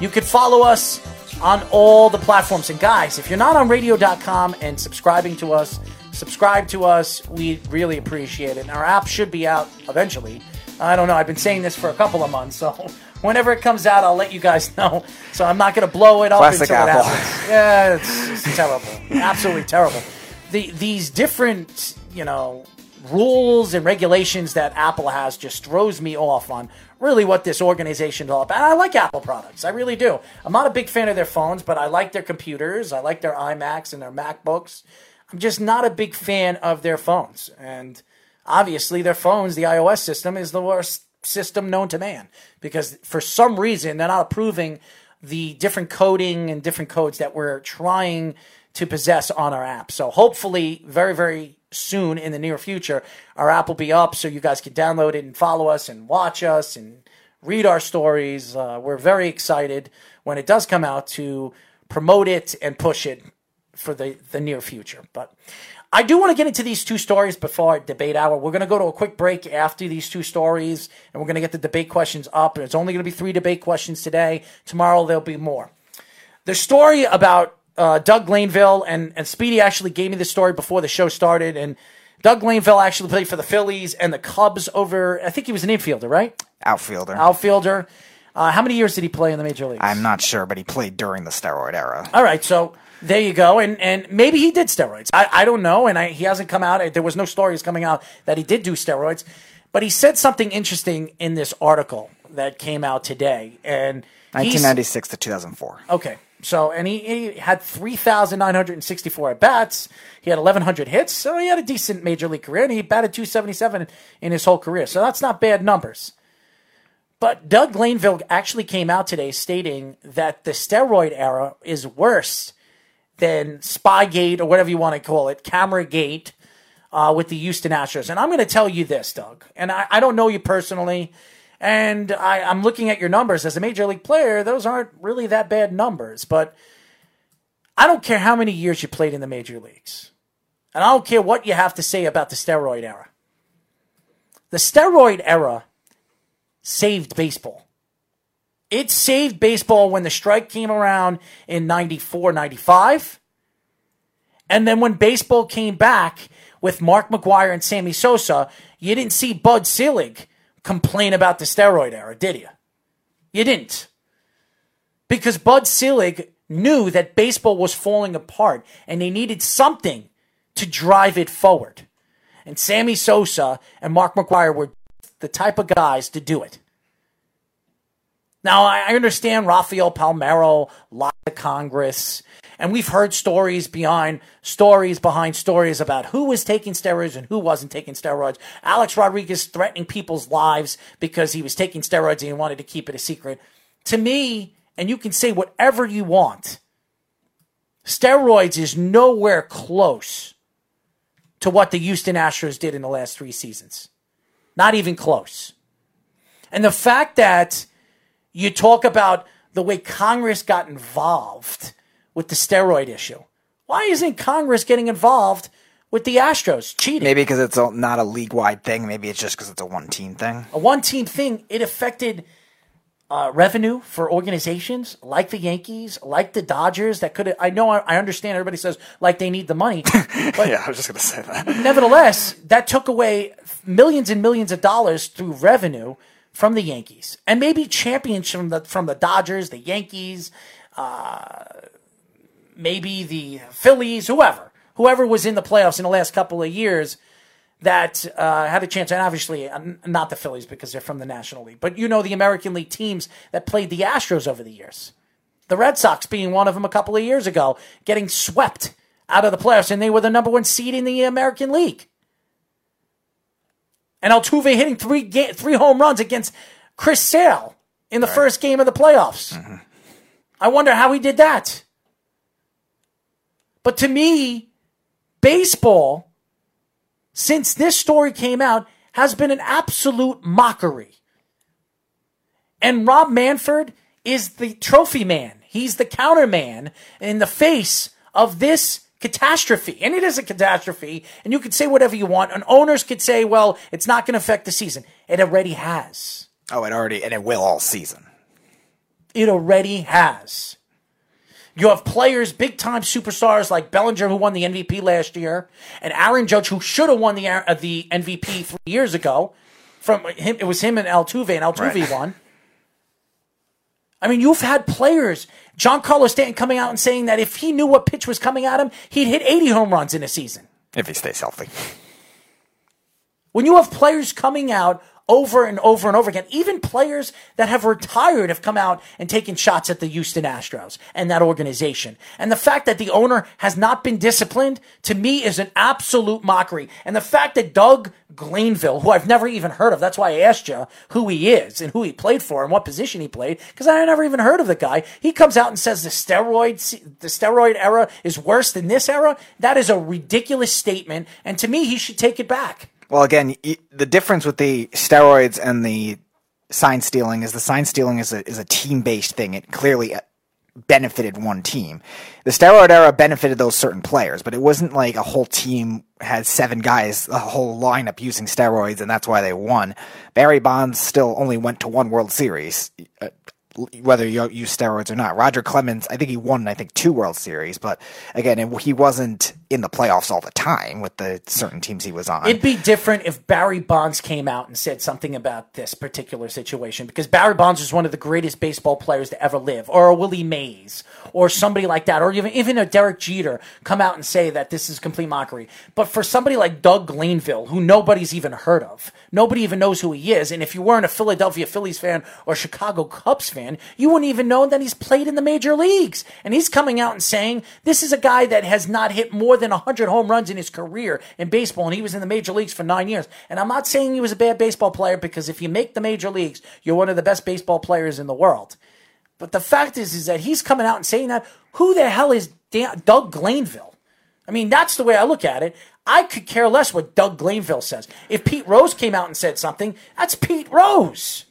you can follow us on all the platforms. And guys, if you're not on radio.com and subscribing to us, subscribe to us. We really appreciate it. And our app should be out eventually. I don't know. I've been saying this for a couple of months, so whenever it comes out, I'll let you guys know. So I'm not going to blow it up Classic until Apple. it happens. Yeah, it's, it's terrible. Absolutely terrible. The these different, you know, rules and regulations that Apple has just throws me off on really what this organization is all about. And I like Apple products. I really do. I'm not a big fan of their phones, but I like their computers. I like their iMacs and their MacBooks. I'm just not a big fan of their phones. And obviously their phones, the iOS system is the worst system known to man because for some reason they're not approving the different coding and different codes that we're trying to possess on our app. So hopefully very very soon in the near future our app will be up so you guys can download it and follow us and watch us and read our stories. Uh, we're very excited when it does come out to promote it and push it for the, the near future. But I do want to get into these two stories before debate hour. We're going to go to a quick break after these two stories, and we're going to get the debate questions up. And It's only going to be three debate questions today. Tomorrow there'll be more. The story about uh, Doug Glanville and, and Speedy actually gave me the story before the show started, and Doug Glanville actually played for the Phillies and the Cubs over. I think he was an infielder, right? Outfielder. Outfielder. Uh, how many years did he play in the major leagues? I'm not sure, but he played during the steroid era. All right, so there you go, and and maybe he did steroids. I, I don't know, and I, he hasn't come out. There was no stories coming out that he did do steroids, but he said something interesting in this article that came out today, and 1996 to 2004. Okay, so and he, he had three thousand nine hundred and sixty-four at bats. He had eleven hundred hits, so he had a decent major league career, and he batted two seventy-seven in his whole career. So that's not bad numbers. But Doug Glanville actually came out today stating that the steroid era is worse than Spygate or whatever you want to call it, Cameragate, uh, with the Houston Astros. And I'm going to tell you this, Doug, and I, I don't know you personally, and I, I'm looking at your numbers as a major league player. Those aren't really that bad numbers, but I don't care how many years you played in the major leagues, and I don't care what you have to say about the steroid era. The steroid era saved baseball. It saved baseball when the strike came around in 94, 95. And then when baseball came back with Mark McGwire and Sammy Sosa, you didn't see Bud Selig complain about the steroid era, did you? You didn't. Because Bud Selig knew that baseball was falling apart and they needed something to drive it forward. And Sammy Sosa and Mark McGwire were the type of guys to do it. Now, I understand Rafael Palmeiro lied to Congress, and we've heard stories behind stories behind stories about who was taking steroids and who wasn't taking steroids. Alex Rodriguez threatening people's lives because he was taking steroids and he wanted to keep it a secret. To me, and you can say whatever you want, steroids is nowhere close to what the Houston Astros did in the last three seasons. Not even close. And the fact that you talk about the way Congress got involved with the steroid issue. Why isn't Congress getting involved with the Astros cheating? Maybe because it's a, not a league wide thing. Maybe it's just because it's a one team thing. A one team thing, it affected uh, revenue for organizations like the Yankees, like the Dodgers. That could I know I, I understand everybody says like they need the money, but yeah, I was just going to say that. nevertheless, that took away millions and millions of dollars through revenue from the Yankees, and maybe champions from the from the Dodgers, the Yankees, uh, maybe the Phillies, whoever, whoever was in the playoffs in the last couple of years that uh, had a chance, and obviously uh, not the Phillies because they're from the National League, but you know the American League teams that played the Astros over the years. The Red Sox being one of them a couple of years ago, getting swept out of the playoffs, and they were the number one seed in the American League. And Altuve hitting three ga- three home runs against Chris Sale in the first game of the playoffs. Mm-hmm. I wonder how he did that. But to me, baseball, since this story came out, has been an absolute mockery. And Rob Manfred is the trophy man. He's the counter man in the face of this catastrophe. And it is a catastrophe. And you could say whatever you want. And owners could say, well, it's not going to affect the season. It already has. Oh, it already, and it will all season. It already has. You have players, big time superstars like Bellinger, who won the MVP last year, and Aaron Judge, who should have won the uh, the MVP three years ago. From him, it was him and Altuve, and Altuve Right. won. I mean, you've had players, Giancarlo Stanton, coming out and saying that if he knew what pitch was coming at him, he'd hit 80 home runs in a season. If he stays healthy. When you have players coming out over and over and over again, even players that have retired have come out and taken shots at the Houston Astros and that organization. And the fact that the owner has not been disciplined to me is an absolute mockery. And the fact that Doug Glanville, who I've never even heard of, that's why I asked you who he is and who he played for and what position he played, because I never even heard of the guy. He comes out and says the steroid, the steroid era is worse than this era. That is a ridiculous statement. And to me, he should take it back. Well, again, the difference with the steroids and the sign stealing is the sign stealing is a is a team based thing. It clearly uh, benefited one team. The steroid era benefited those certain players, but it wasn't like a whole team had seven guys, a whole lineup using steroids, and that's why they won. Barry Bonds still only went to one World Series. Uh, whether you use steroids or not. Roger Clemens, I think he won, I think, two World Series, but again, he wasn't in the playoffs all the time with the certain teams he was on. It'd be different if Barry Bonds came out and said something about this particular situation because Barry Bonds is one of the greatest baseball players to ever live, or a Willie Mays, or somebody like that, or even even a Derek Jeter come out and say that this is complete mockery. But for somebody like Doug Glanville, who nobody's even heard of, nobody even knows who he is, and if you weren't a Philadelphia Phillies fan or Chicago Cubs fan, you wouldn't even know that he's played in the major leagues. And he's coming out and saying this is a guy that has not hit more than 100 home runs in his career in baseball, and he was in the major leagues for nine years. And I'm not saying he was a bad baseball player because if you make the major leagues, you're one of the best baseball players in the world. But the fact is, is that he's coming out and saying that. Who the hell is Dan- Doug Glanville? I mean, that's the way I look at it. I could care less what Doug Glanville says. If Pete Rose came out and said something, that's Pete Rose.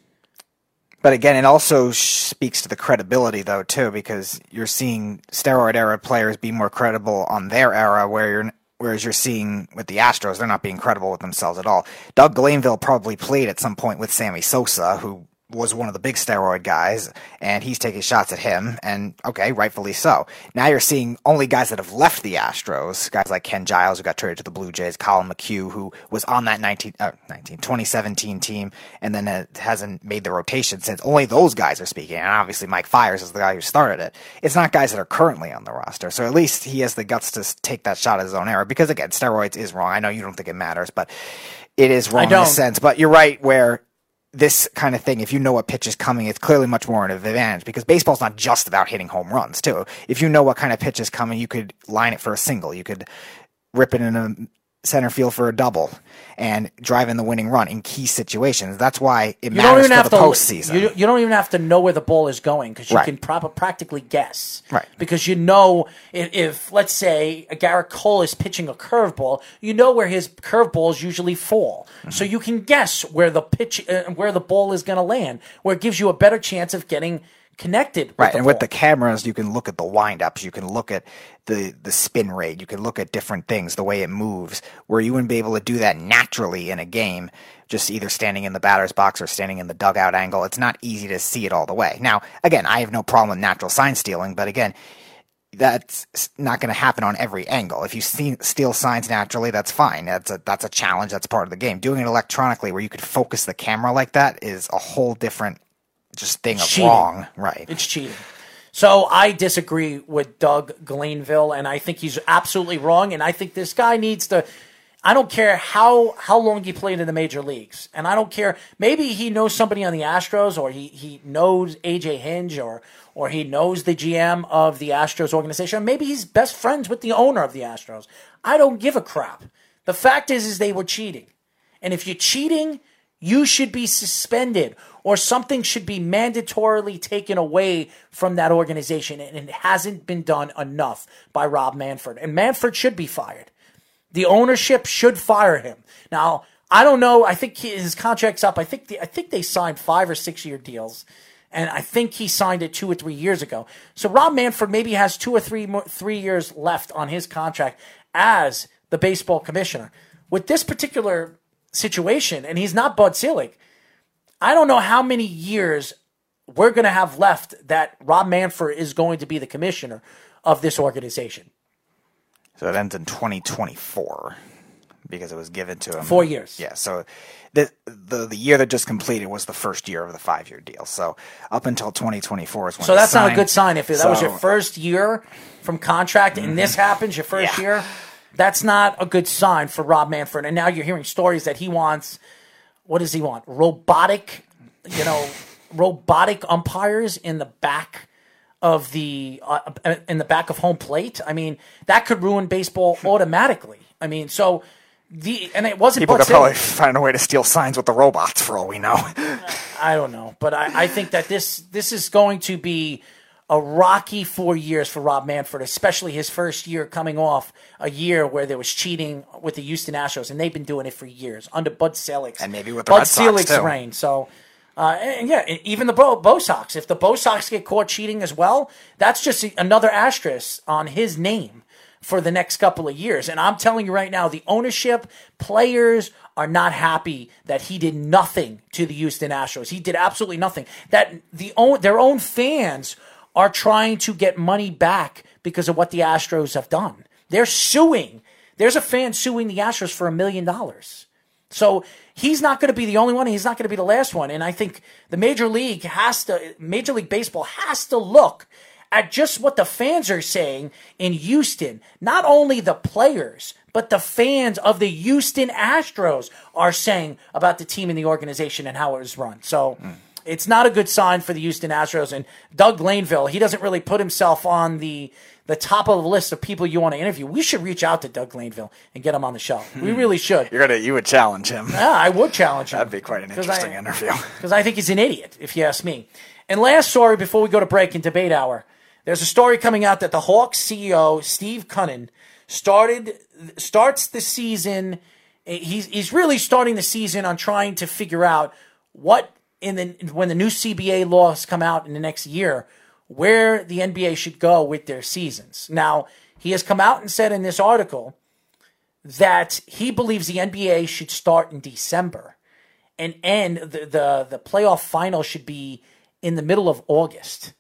But again, it also speaks to the credibility, though, too, because you're seeing steroid era players be more credible on their era, where you're whereas you're seeing with the Astros, they're not being credible with themselves at all. Doug Glanville probably played at some point with Sammy Sosa, who was one of the big steroid guys, and he's taking shots at him, and okay, rightfully so. Now you're seeing only guys that have left the Astros, guys like Ken Giles, who got traded to the Blue Jays, Collin McHugh, who was on that 19, uh, 19 2017 team, and then hasn't made the rotation since. Only those guys are speaking, and obviously Mike Fiers is the guy who started it. It's not guys that are currently on the roster, so at least he has the guts to take that shot at his own error, because again, steroids is wrong. I know you don't think it matters, but it is wrong in a sense. But you're right, where this kind of thing, if you know what pitch is coming, it's clearly much more an advantage because baseball's not just about hitting home runs, too. If you know what kind of pitch is coming, you could line it for a single. You could rip it in a center field for a double and drive in the winning run in key situations. That's why it You matters for the to. postseason. You, you don't even have to know where the ball is going because you Right. can prob- practically guess. Right. Because you know if, if let's say a Gerrit Cole is pitching a curveball, you know where his curveballs usually fall, Mm-hmm. so you can guess where the pitch, uh, where the ball is going to land, where it gives you a better chance of getting connected. With Right, the and with the cameras, you can look at the windups, you can look at the the spin rate, you can look at different things, the way it moves, where you wouldn't be able to do that naturally in a game, just either standing in the batter's box or standing in the dugout angle. It's not easy to see it all the way. Now, again, I have no problem with natural sign stealing, but again, that's not going to happen on every angle. If you see, steal signs naturally, that's fine. That's a that's a challenge. That's part of the game. Doing it electronically, where you could focus the camera like that, is a whole different just thing of Cheating. wrong. Right. It's cheating. So I disagree with Doug Glanville, and I think he's absolutely wrong. And I think this guy needs to. I don't care how how long he played in the major leagues, and I don't care. Maybe he knows somebody on the Astros, or he he knows AJ Hinch, or or he knows the GM of the Astros organization. Maybe he's best friends with the owner of the Astros. I don't give a crap. The fact is, is they were cheating, and if you're cheating, you should be suspended or something should be mandatorily taken away from that organization. And it hasn't been done enough by Rob Manfred. And Manfred should be fired. The ownership should fire him. Now, I don't know. I think his contract's up. I think the, I think they signed five or six year deals, and I think he signed it two or three years ago. So Rob Manfred maybe has two or three more, three years left on his contract as the baseball commissioner. With this particular situation, and he's not Bud Selig, I don't know how many years we're going to have left that Rob Manfred is going to be the commissioner of this organization. So it ends in 2024 because it was given to him. Four years. Yeah. So the the the year that just completed was the first year of the five year deal. So up until 2024 is when. So that's not a good sign. If that was your first year from contract and this mm-hmm. happens your first year, that's not a good sign for Rob Manfred. And now you're hearing stories that he wants. What does he want? Robotic, you know, robotic umpires in the back of the uh, in the back of home plate. I mean, that could ruin baseball automatically. I mean, so the and it wasn't People could probably find a way to steal signs with the robots for all we know. I don't know, but I, I think that this this is going to be a rocky four years for Rob Manfred, especially his first year coming off a year where there was cheating with the Houston Astros, and they've been doing it for years under Bud Selig And maybe with the Bud Selig's reign. So. Uh, and yeah, even the Bo, Bo Sox. If the Bo Sox get caught cheating as well, that's just another asterisk on his name for the next couple of years. And I'm telling you right now, the ownership, players are not happy that he did nothing to the Houston Astros. He did absolutely nothing. That the own their own fans are trying to get money back because of what the Astros have done. They're suing. There's a fan suing the Astros for a million dollars. So he's not going to be the only one. He's not going to be the last one. And I think the major league has to, Major League Baseball has to look at just what the fans are saying in Houston. Not only the players, but the fans of the Houston Astros are saying about the team and the organization and how it was run. So hmm. It's not a good sign for the Houston Astros. And Doug Glanville, he doesn't really put himself on the the top of the list of people you want to interview. We should reach out to Doug Glanville and get him on the show. We hmm. really should. You're gonna you would challenge him. Yeah, I would challenge him. That'd be quite an 'Cause I- interesting interview. Because I think he's an idiot, if you ask me. And last story before we go to break in debate hour, there's a story coming out that the Hawks CEO Steve Koonin started starts the season. Eh, he's he's really starting the season on trying to figure out what in the when the new CBA laws come out in the next year, where the NBA should go with their seasons. Now he has come out and said in this article that he believes the NBA should start in December and end the, the the playoff final should be in the middle of August.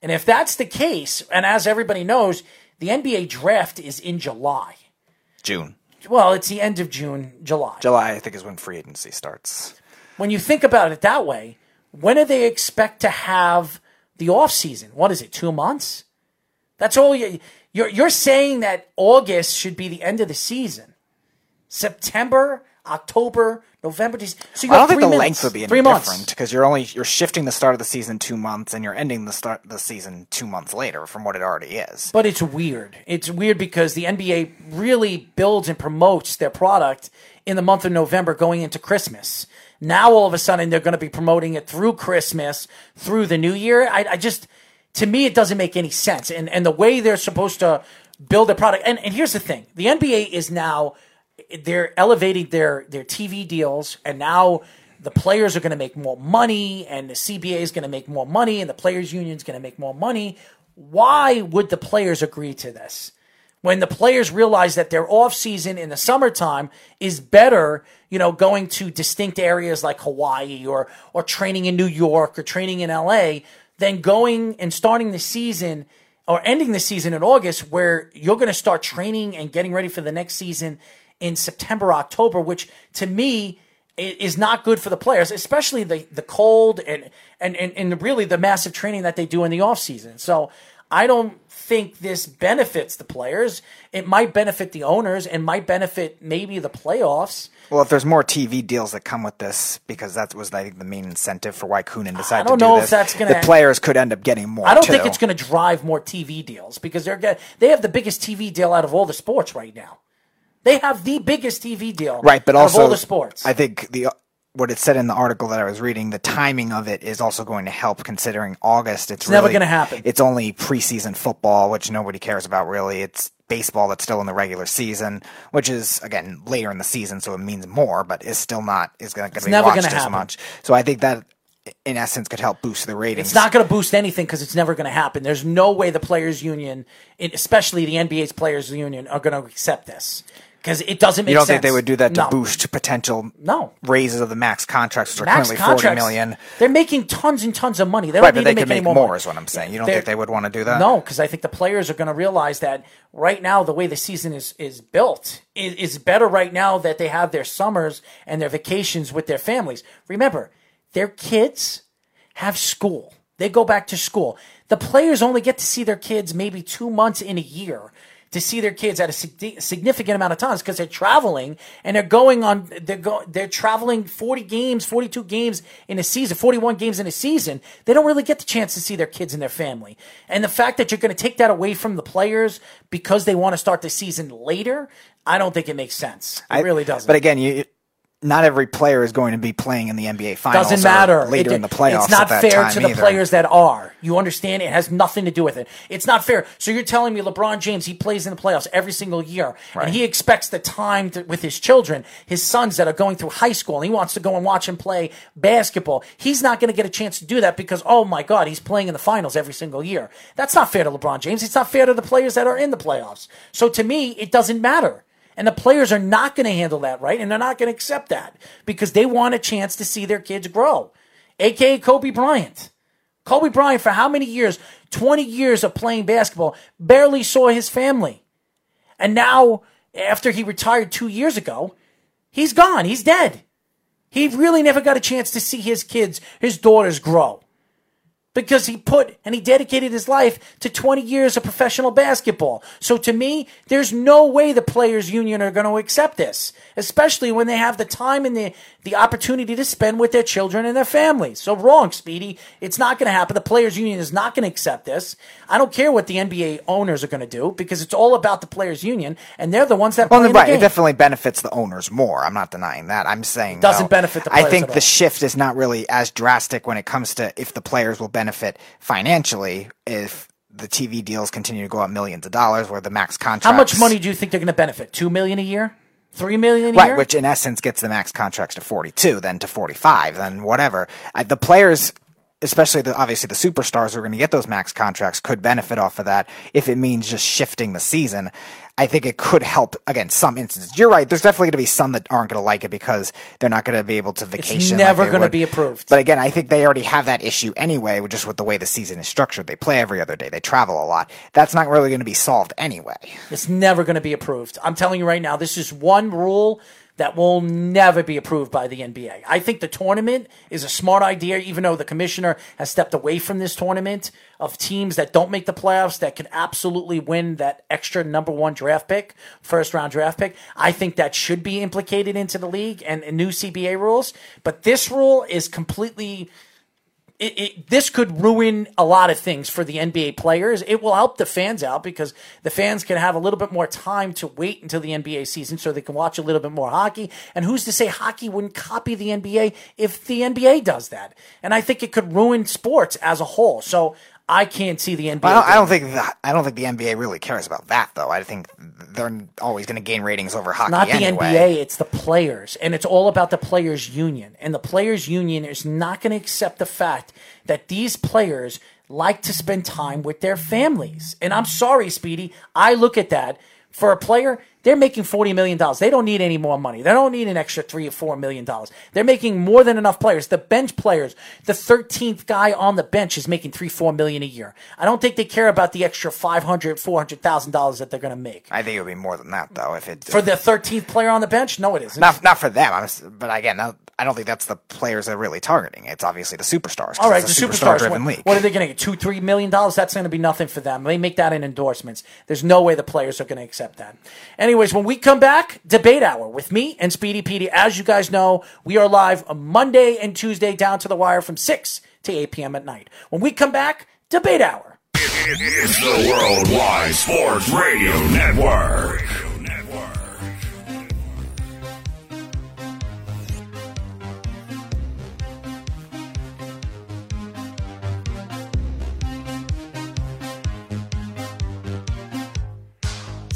And if that's the case, and as everybody knows, the NBA draft is in July. June, Well, it's the end of June, July. July, I think is when free agency starts. When you think about it that way, when do they expect to have the off season? What is it? Two months? That's all you. You're you're saying that August should be the end of the season. September, October, November, December. So you I don't think the minutes, length would be any different because you're only you're shifting the start of the season two months and you're ending the start the season two months later from what it already is. But it's weird. It's weird because the NBA really builds and promotes their product in the month of November going into Christmas. Now all of a sudden they're going to be promoting it through Christmas, through the New Year. I, I just, to me, it doesn't make any sense. And and the way they're supposed to build a product. And and here's the thing: the NBA is now they're elevating their their TV deals, and now the players are going to make more money, and the CBA is going to make more money, and the players' union is going to make more money. Why would the players agree to this? When the players realize that their off season in the summertime is better, you know, going to distinct areas like Hawaii or or training in New York or training in LA, than going and starting the season or ending the season in August, where you're going to start training and getting ready for the next season in September, October, which to me is not good for the players, especially the the cold and and and, and really the massive training that they do in the off season. So I don't think this benefits the players. It might benefit the owners and might benefit maybe the playoffs. Well, if there's more TV deals that come with this, because that was I think the main incentive for why Koonin decided I don't to do know if this, that's gonna- the players could end up getting more. I don't too. think it's going to drive more TV deals because they're get, they have the biggest TV deal out of all the sports right now. They have the biggest TV deal, right, but out also of all the sports. I think the what it said in the article that I was reading, the timing of it is also going to help. Considering August, it's, It's never gonna happen. It's only preseason football, which nobody cares about really. It's baseball that's still in the regular season, which is again later in the season, so it means more, but is still not is going to be watched as happen. much. So I think that in essence could help boost the ratings. It's not going to boost anything because it's never going to happen. There's no way the players' union, especially the NBA's players' union, are going to accept this because it doesn't make You don't sense. think they would do that to No. boost potential No. raises of the max contracts, which are Max currently forty contracts, million? They're making tons and tons of money. They don't Right, need but they to make could any make more, more, is what I'm saying. You don't They're- think they would want to do that? No, because I think the players are going to realize that right now the way the season is is built is, is better right now that they have their summers and their vacations with their families. Remember, their kids have school. They go back to school. The players only get to see their kids maybe two months in a year to see their kids at a significant amount of times because they're traveling and they're going on they're go, they're traveling 40 games 42 games in a season 41 games in a season. They don't really get the chance to see their kids and their family. And the fact that you're going to take that away from the players because they want to start the season later i don't think it makes sense. It I- really doesn't. But again, you not every player is going to be playing in the NBA finals. doesn't matter later It- in the playoffs. It's not fair to the either. players that are. You understand? It has nothing to do with it. It's not fair. So you're telling me LeBron James he plays in the playoffs every single year, Right. and he expects the time to, with his children, his sons that are going through high school, and he wants to go and watch him play basketball. He's not going to get a chance to do that because oh my God, he's playing in the finals every single year. That's not fair to LeBron James. It's not fair to the players that are in the playoffs. So to me, it doesn't matter. And the players are not going to handle that right, and they're not going to accept that because they want a chance to see their kids grow. AKA Kobe Bryant. Kobe Bryant, for how many years? 20 years of playing basketball, barely saw his family. And now, after he retired two years ago, he's gone. He's dead. He really never got a chance to see his kids, his daughters grow. Because he put and he dedicated his life to 20 years of professional basketball. So to me, there's no way the players union are going to accept this, especially when they have the time and the, the opportunity to spend with their children and their families. So wrong, Speedy. It's not going to happen. The players union is not going to accept this. I don't care what the NBA owners are going to do because it's all about the players union and they're the ones that Well, play the right. It definitely benefits the owners more. I'm not denying that. I'm saying it Doesn't benefit the I think the shift is not really as drastic when it comes to if the players will benefit financially if the TV deals continue to go up millions of dollars, where the max contracts. How much money do you think they're going to benefit? Two million a year? Three million a Right, year? which in essence gets the max contracts to 42, then to 45, then whatever. Uh, the players, especially the, obviously the superstars who are going to get those max contracts, could benefit off of that if it means just shifting the season. I think it could help, again, some instances. You're right, there's definitely going to be some that aren't going to like it because they're not going to be able to vacation. It's never they gonna be approved. But again, I think they already have that issue anyway, just with the way the season is structured. They play every other day, they travel a lot. That's not really going to be solved anyway. It's never going to be approved. I'm telling you right now, this is one rule that will never be approved by the NBA. I think the tournament is a smart idea, even though the commissioner has stepped away from this tournament of teams that don't make the playoffs that could absolutely win that extra number one draft pick, first round draft pick. I think that should be implicated into the league and, and new CBA rules. But this rule is completely it, it, this could ruin a lot of things for the NBA players. It will help the fans out because the fans can have a little bit more time to wait until the NBA season so they can watch a little bit more hockey. And who's to say hockey wouldn't copy the NBA if the NBA does that? And I think it could ruin sports as a whole. So I can't see the NBA. I don't, I don't think that, I don't think the NBA really cares about that though. I think they're always going to gain ratings over hockey. not the anyway. NBA, it's the players. And it's all about the players' union. And the players' union is not going to accept the fact that these players like to spend time with their families. And I'm sorry, Speedy. I look at that. For a player, they're making $40 million. They don't need any more money. They don't need an extra three or four million dollars. They're making more than enough players. The bench players, the 13th guy on the bench is making three, four million a year. I don't think they care about the extra 500, $400,000 that they're going to make. I think it would be more than that though. If it For the 13th player on the bench? No, it isn't. not not for them. But again, I I don't think that's the players they're really targeting. It's obviously the superstars. All right, the it's a superstars. superstar-driven What, league. what are they going to get? Two, three million dollars? That's going to be nothing for them. They make that in endorsements. There's no way the players are going to accept that. Anyways, when we come back, debate hour with me and Speedy Petey. As you guys know, we are live Monday and Tuesday down to the wire from six to eight p.m. at night. When we come back, debate hour. It's the Worldwide Sports Radio Network.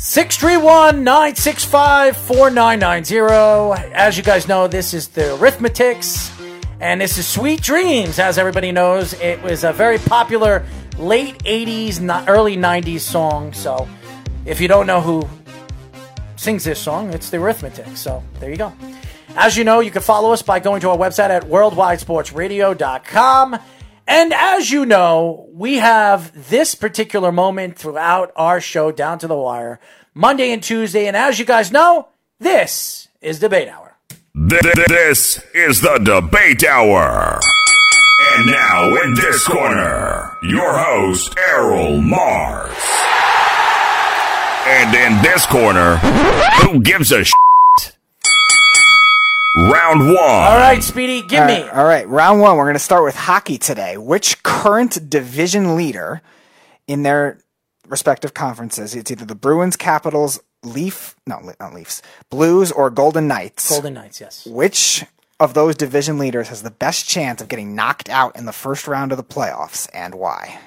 Six three one nine six five four nine nine zero. As you guys know, this is the Eurythmics, and this is Sweet Dreams. As everybody knows, it was a very popular late '80s, not early '90s song. So, if you don't know who sings this song, it's the Eurythmics. So there you go. As you know, you can follow us by going to our website at worldwidesportsradio.com. And as you know, we have this particular moment throughout our show down to the wire, Monday and Tuesday. And as you guys know, this is Debate Hour. Th- th- This is the Debate Hour. And now in this corner, your host, Errol Mars. And in this corner, who gives a shit? Round one. All right, Speedy, give All me. right, all right, round one. We're going to start with hockey today. Which current division leader in their respective conferences? It's either the Bruins, Capitals, Leaf, no, not Leafs, Blues, or Golden Knights. Golden Knights, yes. Which of those division leaders has the best chance of getting knocked out in the first round of the playoffs, and why?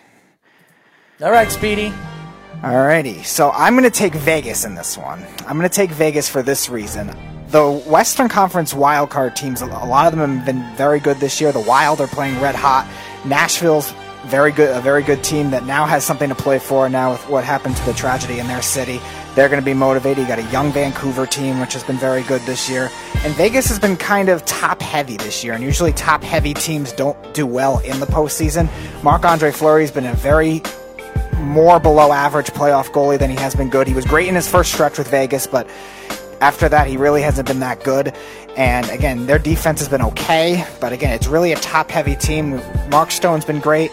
All right, Speedy. Alrighty, so I'm going to take Vegas in this one. I'm going to take Vegas for this reason. The Western Conference wildcard teams, a lot of them have been very good this year. The Wild are playing red hot. Nashville's very good, a very good team that now has something to play for. Now with what happened to the tragedy in their city, they're going to be motivated. You got a young Vancouver team which has been very good this year, and Vegas has been kind of top heavy this year. And usually top heavy teams don't do well in the postseason. Marc Andre Fleury's been a very more below average playoff goalie than he has been good. He was great in his first stretch with Vegas, but after that, he really hasn't been that good. And again, their defense has been okay, but again, it's really a top heavy team. Mark Stone's been great.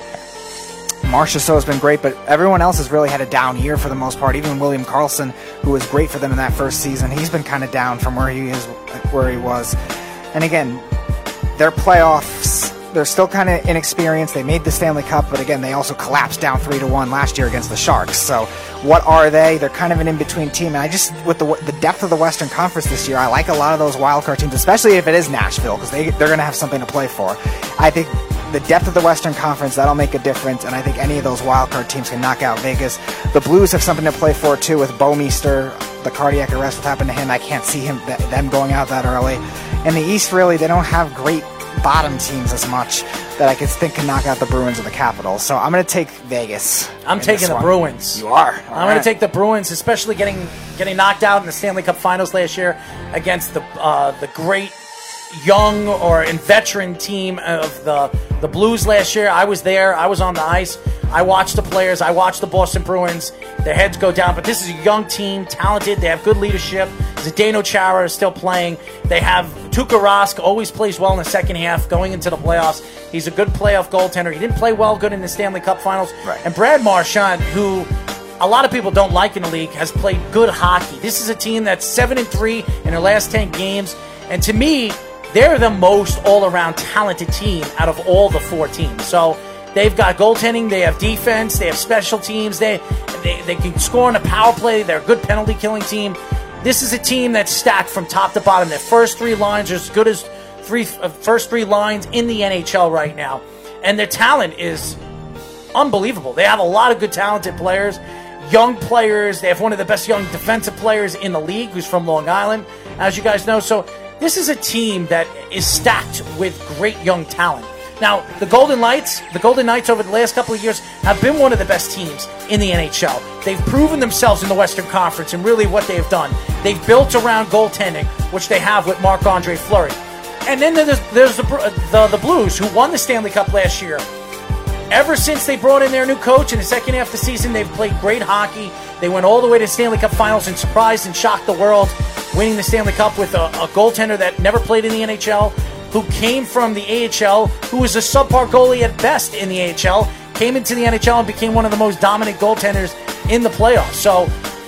Marcia has been great, but everyone else has really had a down year for the most part. Even William Karlsson, who was great for them in that first season, he's been kind of down from where he is, where he was. And again, their playoffs, they're still kind of inexperienced. They made the Stanley Cup, but again, they also collapsed down three to one last year against the Sharks. So, what are they? They're kind of an in-between team. And I just, with the the depth of the Western Conference this year, I like a lot of those wildcard teams, especially if it is Nashville, because they they're going to have something to play for. I think the depth of the Western Conference that'll make a difference, and I think any of those wildcard teams can knock out Vegas. The Blues have something to play for too with Bouwmeester. The cardiac arrest what happened to him. I can't see him them going out that early. In the East, really, they don't have great bottom teams as much that I could think can knock out the Bruins or the Capitals. So I'm going to take Vegas. I'm taking the one. Bruins. You are. I'm going to take the Bruins, especially getting getting knocked out in the Stanley Cup Finals last year against the uh, the great young or in veteran team of the the Blues last year. I was there. I was on the ice. I watched the players. I watched the Boston Bruins. Their heads go down, but this is a young team, talented. They have good leadership. Zdeno Chara is still playing. They have Tuukka Rask, always plays well in the second half, going into the playoffs. He's a good playoff goaltender. He didn't play well good in the Stanley Cup Finals. Right. And Brad Marchand, who a lot of people don't like in the league, has played good hockey. This is a team that's seven and three in their last ten games, and to me, they're the most all-around talented team out of all the four teams. So they've got goaltending, they have defense, they have special teams, they they, they can score on a power play. They're a good penalty killing team. This is a team that's stacked from top to bottom. Their first three lines are as good as three uh, first three lines in the NHL right now, and their talent is unbelievable. They have a lot of good, talented players, young players. They have one of the best young defensive players in the league, who's from Long Island, as you guys know. So this is a team that is stacked with great young talent. Now, the Golden Knights, the Golden Knights over the last couple of years have been one of the best teams in the NHL. They've proven themselves in the Western Conference and really what they've done. They've built around goaltending, which they have with Marc Andre Fleury. And then there's, there's the, uh, the, the Blues, who won the Stanley Cup last year. Ever since they brought in their new coach in the second half of the season, they've played great hockey. They went all the way to the Stanley Cup Finals and surprised and shocked the world, winning the Stanley Cup with a, a goaltender that never played in the NHL, who came from the AHL, who was a subpar goalie at best in the AHL, came into the NHL and became one of the most dominant goaltenders in the playoffs. So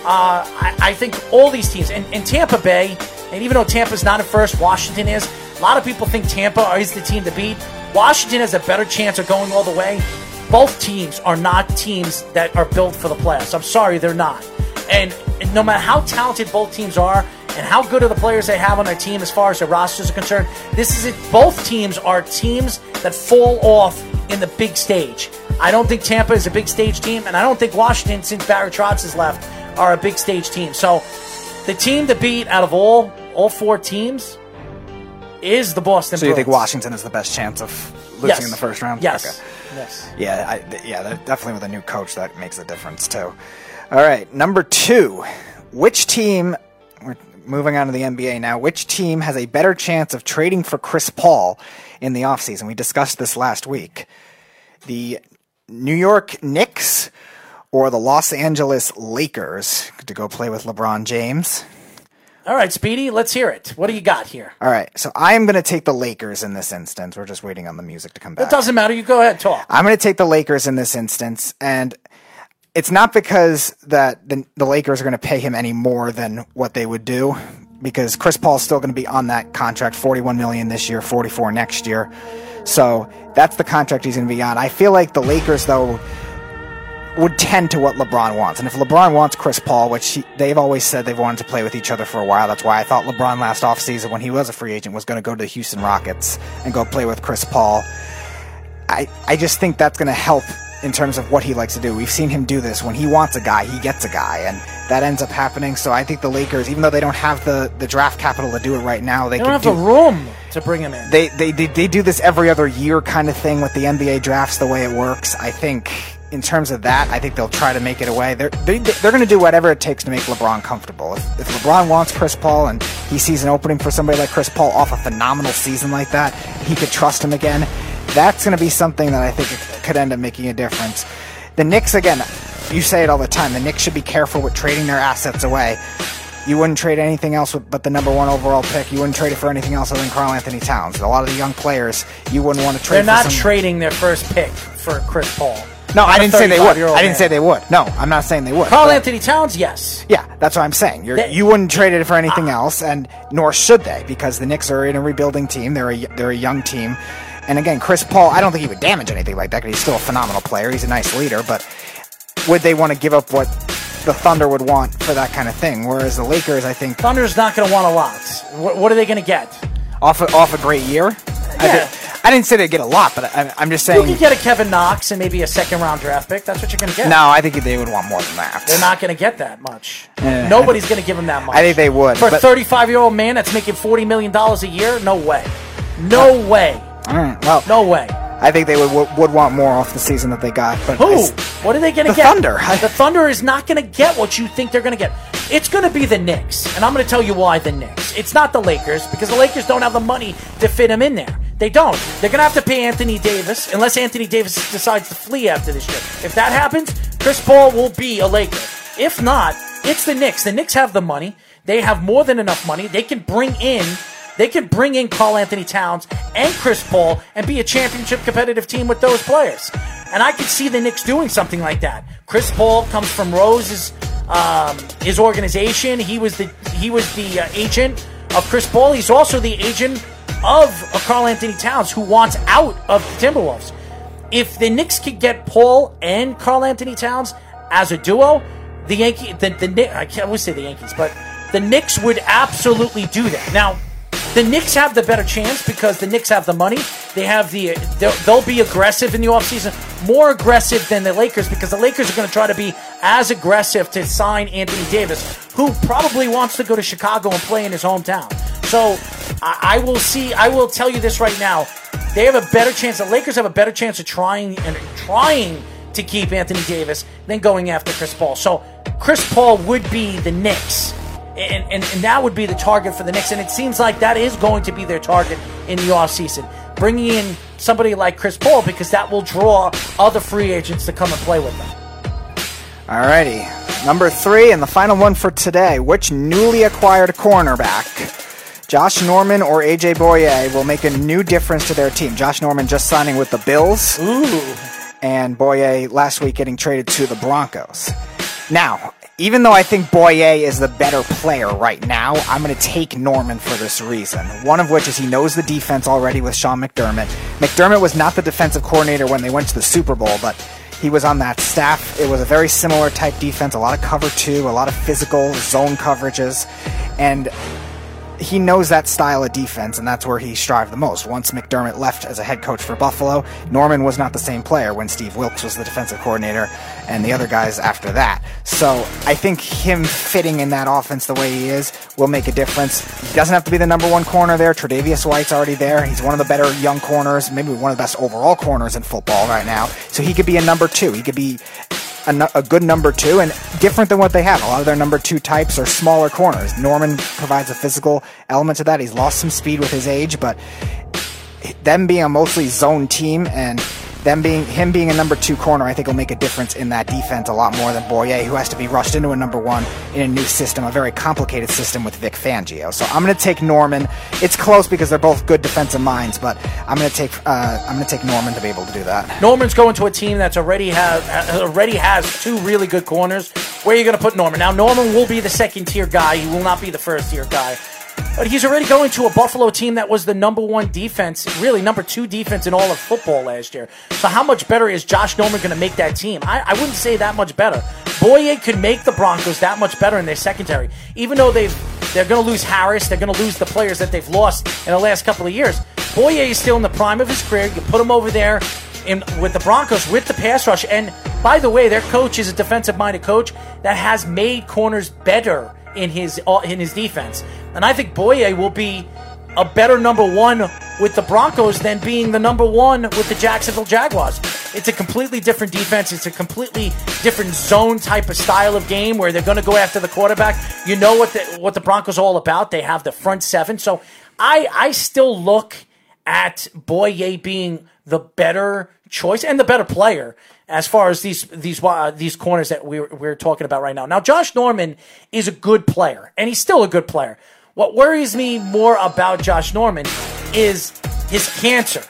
uh, I, I think all these teams, and, and Tampa Bay, and even though Tampa's not at first, Washington is. A lot of people think Tampa is the team to beat. Washington has a better chance of going all the way. Both teams are not teams that are built for the playoffs. I'm sorry, they're not. And, no matter how talented both teams are and how good are the players they have on their team as far as their rosters are concerned, this is it. Both teams are teams that fall off in the big stage. I don't think Tampa is a big stage team, and I don't think Washington, since Barry Trotz has left, are a big stage team. So the team to beat out of all all four teams is the Boston. So you think Washington is the best chance of losing Yes. in the first round? Yes. Okay. Yes. Yeah, I, yeah, definitely with a new coach that makes a difference too. All right, number two, which team? We're moving on to the NBA now. Which team has a better chance of trading for Chris Paul in the offseason? We discussed this last week. The New York Knicks or the Los Angeles Lakers to go play with LeBron James. All right, Speedy, let's hear it. What do you got here? All right, so I am going to take the Lakers in this instance. We're just waiting on the music to come back. It doesn't matter. You go ahead, talk. I'm going to take the Lakers in this instance, and it's not because that the, the Lakers are going to pay him any more than what they would do, because Chris Paul's still going to be on that contract, 41 million this year, 44 next year. So that's the contract he's going to be on. I feel like the Lakers, though, would tend to what LeBron wants. And if LeBron wants Chris Paul, which he, they've always said they've wanted to play with each other for a while, that's why I thought LeBron last offseason, when he was a free agent, was going to go to the Houston Rockets and go play with Chris Paul. I, I just think that's going to help in terms of what he likes to do. We've seen him do this. When he wants a guy, he gets a guy, and that ends up happening. So I think the Lakers, even though they don't have the, the draft capital to do it right now, they, They don't have could the room to bring him in. they, they, they, they do this every other year kind of thing with the NBA drafts, the way it works. I think in terms of that, I think they'll try to make it away. They're, they, they're going to do whatever it takes to make LeBron comfortable. If, if LeBron wants Chris Paul and he sees an opening for somebody like Chris Paul off a phenomenal season like that, he could trust him again. That's going to be something that I think could end up making a difference. The Knicks, again, you say it all the time. The Knicks should be careful with trading their assets away. You wouldn't trade anything else but the number one overall pick. You wouldn't trade it for anything else other than Karl-Anthony Towns. A lot of the young players, you wouldn't want to trade. They're not some, trading their first pick for Chris Paul. No, I didn't say they would. I didn't man. say they would. No, I'm not saying they would. Karl but- Anthony Towns, yes. Yeah, that's what I'm saying. You're, They- you wouldn't trade it for anything else, and nor should they, because the Knicks are in a rebuilding team. They're a they're a young team, and again, Chris Paul. I don't think he would damage anything like that. 'cause he's still a phenomenal player. He's a nice leader, but would they want to give up what the Thunder would want for that kind of thing? Whereas the Lakers, I think, Thunder's not going to want a lot. What, what are they going to get? Off a, off a great year. I, Yeah. did, I didn't say they'd get a lot, but I, I'm just saying. You can get a Kevin Knox and maybe a second round draft pick. That's what you're going to get. no, I think they would want more than that. They're not going to get that much. Yeah. Nobody's going to give him that much. I think they would, For a 35 year old man that's making $40 million a year? No way. No way. All right, well, No way. I think they would, would want more off the season that they got. But Who? What are they going to The get? Thunder. The Thunder is not going to get what you think they're going to get. It's going to be the Knicks, and I'm going to tell you why the Knicks. It's not the Lakers because the Lakers don't have the money to fit him in there. They don't. They're going to have to pay Anthony Davis unless Anthony Davis decides to flee after this year. If that happens, Chris Paul will be a Laker. If not, it's the Knicks. The Knicks have the money. They have more than enough money. They can bring in they can bring in Karl-Anthony Towns and Chris Paul and be a championship competitive team with those players. And I could see the Knicks doing something like that. Chris Paul comes from Rose's um, his organization. He was the he was the uh, agent of Chris Paul. He's also the agent of Karl-Anthony Towns, who wants out of the Timberwolves. If the Knicks could get Paul and Karl-Anthony Towns as a duo, the Yankee the the I can't always say the Yankees, but the Knicks would absolutely do that. Now, the Knicks have the better chance because the Knicks have the money. They have the they'll, they'll be aggressive in the offseason, more aggressive than the Lakers because the Lakers are going to try to be as aggressive to sign Anthony Davis, who probably wants to go to Chicago and play in his hometown. So I, I will see. I will tell you this right now. They have a better chance. The Lakers have a better chance of trying and trying to keep Anthony Davis than going after Chris Paul. So Chris Paul would be the Knicks and, and, and that would be the target for the Knicks. And it seems like that is going to be their target in the offseason. Bringing in somebody like Chris Paul because that will draw other free agents to come and play with them. Alrighty. Number three, and the final one for today. Which newly acquired cornerback, Josh Norman or AJ Bouye, will make a new difference to their team? Josh Norman just signing with the Bills. Ooh. And Bouye last week getting traded to the Broncos. Now, even though I think Bouye is the better player right now, I'm going to take Norman for this reason. One of which is he knows the defense already with Sean McDermott. McDermott was not the defensive coordinator when they went to the Super Bowl, but he was on that staff. It was a very similar type defense, a lot of cover two, a lot of physical zone coverages, and he knows that style of defense, and that's where he strived the most. Once McDermott left as a head coach for Buffalo, Norman was not the same player when Steve Wilks was the defensive coordinator and the other guys after that. So I think him fitting in that offense the way he is will make a difference. He doesn't have to be the number one corner there. Tre'Davious White's already there. He's one of the better young corners, maybe one of the best overall corners in football right now. So he could be a number two. He could be a, a good number two and different than what they have. A lot of their number two types are smaller corners. Norman provides a physical element to that. He's lost some speed with his age, but them being a mostly zone team and them being him being a number two corner, I think will make a difference in that defense a lot more than Bouye, who has to be rushed into a number one in a new system, a very complicated system with Vic Fangio. So I'm going to take Norman. It's close because they're both good defensive minds, but I'm going to take uh, I'm going to take Norman to be able to do that. Norman's going to a team that's already has already has two really good corners. Where are you going to put Norman? Now Norman will be the second tier guy. He will not be the first tier guy. But he's already going to a Buffalo team that was the number one defense, really number two defense in all of football last year. So how much better is Josh Norman going to make that team? I, I wouldn't say that much better. Bouye could make the Broncos that much better in their secondary, even though they've they're going to lose Harris, they're going to lose the players that they've lost in the last couple of years. Bouye is still in the prime of his career. You put him over there in, with the Broncos with the pass rush, and by the way, their coach is a defensive-minded coach that has made corners better in his in his defense. And I think Bouye will be a better number one with the Broncos than being the number one with the Jacksonville Jaguars. It's a completely different defense. It's a completely different zone type of style of game where they're going to go after the quarterback. You know what the what the Broncos are all about. They have the front seven. So I I still look at Bouye being the better choice and the better player as far as these these uh, these corners that we're we're talking about right now. Now Josh Norman is a good player and he's still a good player. What worries me more about Josh Norman is his cancer.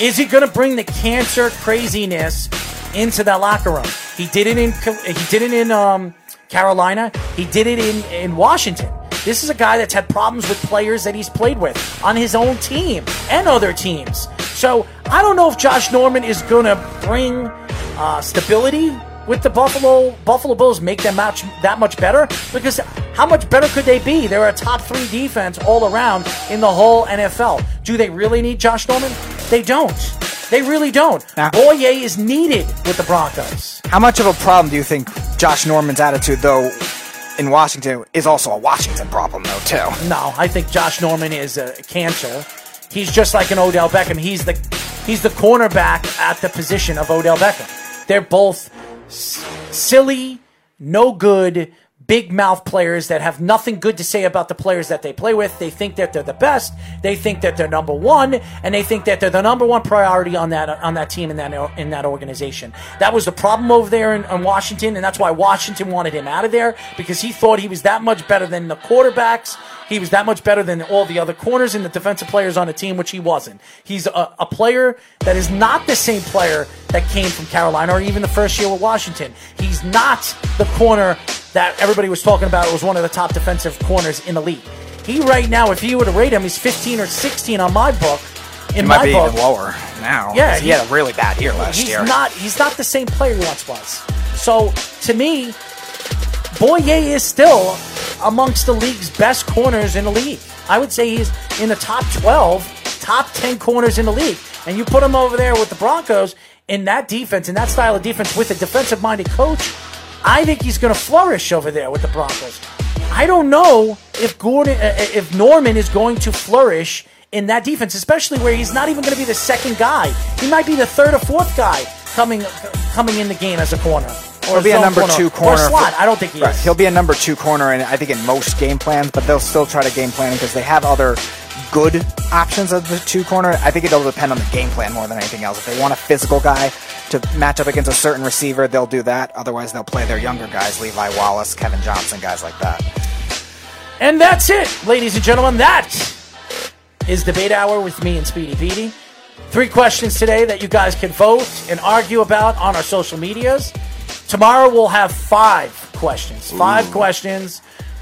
Is he going to bring the cancer craziness into that locker room? He did it in he did it in um, Carolina. He did it in in Washington. This is a guy that's had problems with players that he's played with on his own team and other teams. So I don't know if Josh Norman is going to bring uh, stability with the Buffalo Buffalo Bills, make them match that much better. Because how much better could they be? They're a top three defense all around in the whole NFL. Do they really need Josh Norman? They don't. They really don't. Now- is needed with the Broncos. How much of a problem do you think Josh Norman's attitude, though, in Washington, is also a Washington problem, though, too? No, I think Josh Norman is a cancer. He's just like an Odell Beckham. He's the he's the cornerback at the position of Odell Beckham. They're both s- silly, no good, big mouth players that have nothing good to say about the players that they play with. They think that they're the best. They think that they're number one, and they think that they're the number one priority on that on that team in that in that organization. That was the problem over there in, in Washington, and that's why Washington wanted him out of there because he thought he was that much better than the quarterbacks. He was that much better than all the other corners and the defensive players on the team, which he wasn't. He's a, a player that is not the same player that came from Carolina or even the first year with Washington. He's not the corner that everybody was talking about was one of the top defensive corners in the league. He right now, if you were to rate him, he's 15 or 16 on my book. In He might my be book, even lower now. Yeah, 'cause he had a really bad year last he's year. not he's not the same player he once was. So to me, Bouye is still amongst the league's best corners in the league. I would say he's in the top 12, top 10 corners in the league. And you put him over there with the Broncos in that defense, in that style of defense with a defensive minded coach, I think he's going to flourish over there with the Broncos. I don't know if Gordon, uh, if Norman is going to flourish in that defense, especially where he's not even going to be the second guy. He might be the third or fourth guy coming coming in the game as a corner. Or He'll be a number two corner. Or slot. I don't think he Right, is. He'll be a number two corner, and I think in most game plans, but they'll still try to game plan because they have other good options of the two corner. I think it'll depend on the game plan more than anything else. If they want a physical guy to match up against a certain receiver, they'll do that. Otherwise, they'll play their younger guys, Levi Wallace, Kevin Johnson, guys like that. And that's it, ladies and gentlemen. That is Debate Hour with me and Speedy Petey. Three questions today that you guys can vote and argue about on our social medias. Tomorrow we'll have five questions. Five questions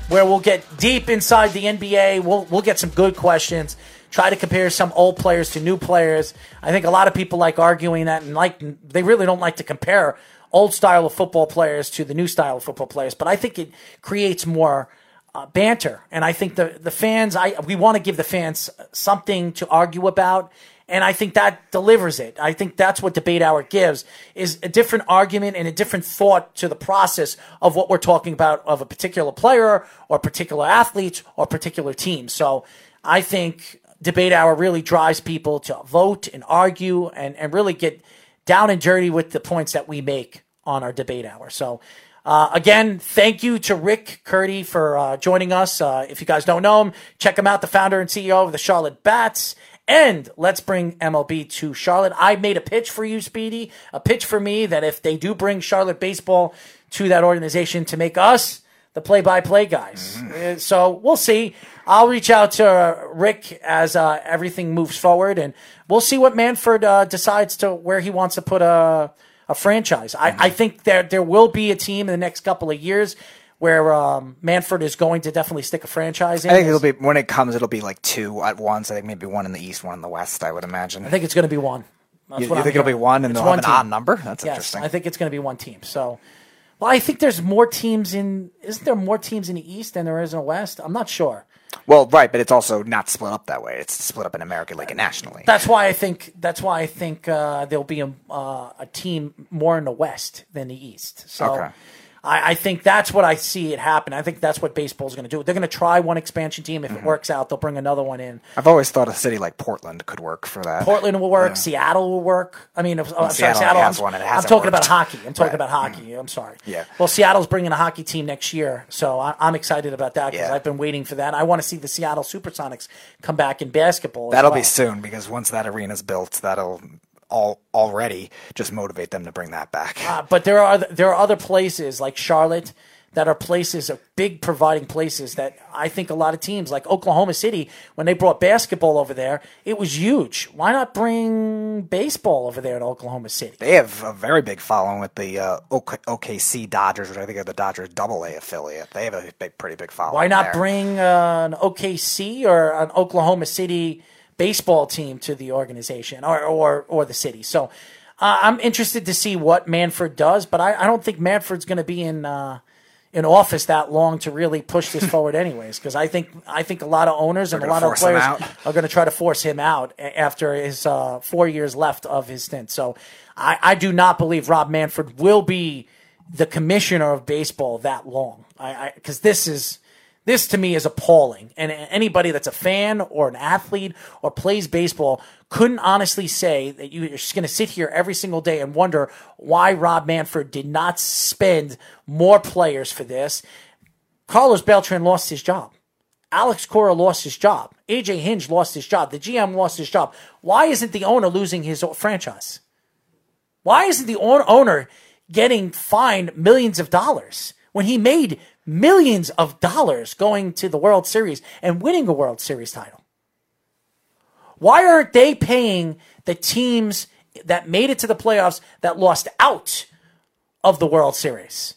where we'll get deep inside the NBA. We'll we'll get some good questions. Try to compare some old players to new players. I think a lot of people like arguing that and like they really don't like to compare old style of football players to the new style of football players. But I think it creates more uh, banter, and I think the the fans. I we want to give the fans something to argue about, and I think that delivers it. I think that's what debate hour gives is a different argument and a different thought to the process of what we're talking about of a particular player or particular athlete or particular team. So I think debate hour really drives people to vote and argue and and really get down and dirty with the points that we make on our debate hour. So. Uh, again, thank you to Rick Curdy for uh, joining us. Uh, if you guys don't know him, check him out, the founder and CEO of the Charlotte Bats. And let's bring MLB to Charlotte. I made a pitch for you, Speedy, a pitch for me that if they do bring Charlotte baseball to that organization to make us the play-by-play guys. Uh, So we'll see. I'll reach out to uh, Rick as uh, everything moves forward, and we'll see what Manfred uh, decides to where he wants to put a a franchise. I, I think there there will be a team in the next couple of years where um, Manfred is going to definitely stick a franchise in. I think it'll be when it comes, it'll be like two at once. I think maybe one in the east, one in the west. I would imagine. I think it's going to be one. That's You- you think it'll be one and It's they'll have one an team. odd number? That's yes, interesting. I think it's going to be one team. So, well, I think there's more teams in. Isn't there more teams in the East than there is in the West? I'm not sure. Well, right, but it's also not split up that way. It's split up in American League and nationally. That's why I think. That's why I think uh, there'll be a, uh, a team more in the West than the East. So. Okay. I, I think that's what I see it happen. I think that's what baseball's going to do. They're going to try one expansion team. If Mm-hmm. it works out, they'll bring another one in. I've always thought a city like Portland could work for that. Portland will work. Seattle will work. I mean, if- oh, I'm sorry, Seattle Seattle. has I'm, one and it I'm talking about hockey. I'm talking Right. about hockey. I'm sorry. Yeah. Well, Seattle's bringing a hockey team next year, so I, I'm excited about that because Yeah. I've been waiting for that. I want to see the Seattle SuperSonics come back in basketball. That'll well. be soon because once that arena's built, that'll all already just motivate them to bring that back. Uh, but there are there are other places like Charlotte that are places of big providing places that I think a lot of teams like Oklahoma City when they brought basketball over there, it was huge. Why not bring baseball over there in Oklahoma City? They have a very big following with the uh, OKC Dodgers, which I think are the Dodgers Double A affiliate. They have a big, pretty big following. Why not there. bring uh, an OKC or an Oklahoma City baseball team to the organization or or, or the city? So uh, I'm interested to see what Manfred does, but I, I don't think Manfred's going to be in uh, in office that long to really push this forward, anyways. Because I think I think a lot of owners and a lot of players are going to try to force him out after his uh, four years left of his stint. So I, I do not believe Rob Manfred will be the commissioner of baseball that long. I because this is this to me is appalling. And anybody that's a fan or an athlete or plays baseball couldn't honestly say that you're just going to sit here every single day and wonder why Rob Manfred did not spend more players for this. Carlos Beltran lost his job. Alex Cora lost his job. AJ Hinch lost his job. The GM lost his job. Why isn't the owner losing his franchise? Why isn't the owner getting fined millions of dollars when he made millions of dollars going to the World Series and winning a World Series title? Why aren't they paying the teams that made it to the playoffs that lost out of the World Series?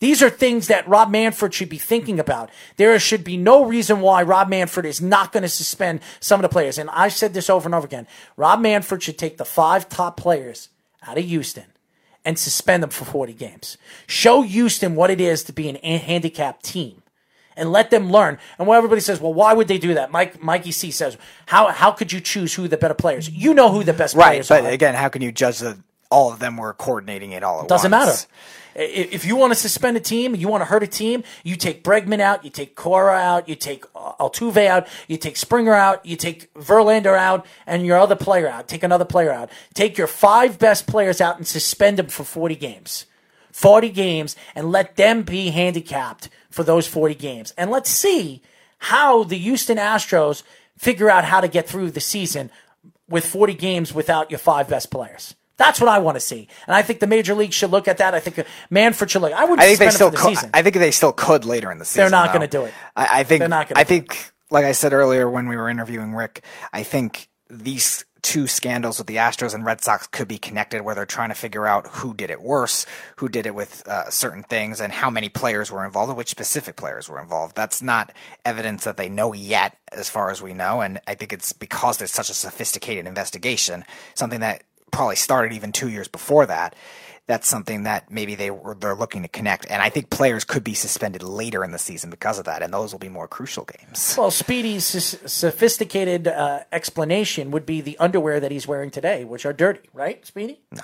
These are things that Rob Manfred should be thinking about. There should be no reason why Rob Manfred is not going to suspend some of the players. And I've said this over and over again. Rob Manfred should take the five top players out of Houston and suspend them for 40 games. Show Houston what it is to be an handicapped team and let them learn. And when everybody says, well, why would they do that? Mike, Mikey C says, how, how could you choose who the better players? You know who the best Right, players but are. again, how can you judge that all of them were coordinating it all at Doesn't once? matter. If you want to suspend a team, you want to hurt a team, you take Bregman out, you take Cora out, you take uh, Altuve out, you take Springer out, you take Verlander out, and your other player out. Take another player out. Take your five best players out and suspend them for 40 games. 40 games and let them be handicapped for those 40 games. And let's see how the Houston Astros figure out how to get through the season with 40 games without your five best players. That's what I want to see. And I think the major league should look at that. I think uh, Manfred should look. I wouldn't I think they still the could. I think they still could later in the season. They're not gonna do it. I, I think. They're not gonna I think, like I said earlier when we were interviewing Rick, I think these two scandals with the Astros and Red Sox could be connected, where they're trying to figure out who did it worse, who did it with uh, certain things, and how many players were involved, and which specific players were involved. That's not evidence that they know yet, as far as we know, and I think it's because there's such a sophisticated investigation, something that probably started even two years before that. That's something that maybe they were they're looking to connect, and I think players could be suspended later in the season because of that, and those will be more crucial games. Well, Speedy's s- sophisticated uh, explanation would be the underwear that he's wearing today, which are dirty, right, Speedy? No.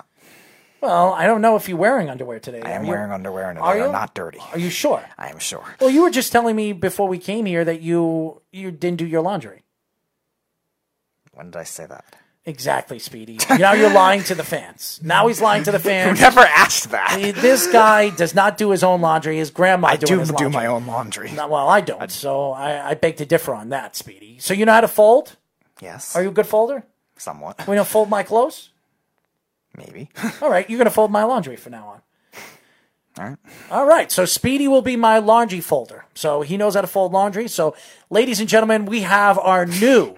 Well, I don't know if you're wearing underwear today. I am you- wearing underwear and Are they you? are not dirty. Are you sure? I am sure. Well, you were just telling me before we came here that you you didn't do your laundry. When did I say that? Exactly, Speedy. Now you're lying to the fans. Now he's lying to the Who fans. never asked that? This guy does not do his own laundry. His grandma I do his do my own laundry. No, well, I don't. So I, I beg to differ on that, Speedy. So you know how to fold? Yes, Are you a good folder? somewhat. We don't fold my clothes. Maybe. All right, you're gonna fold my laundry from now on. All right. All right, so Speedy will be my laundry folder. So he knows how to fold laundry. So, ladies and gentlemen, we have our new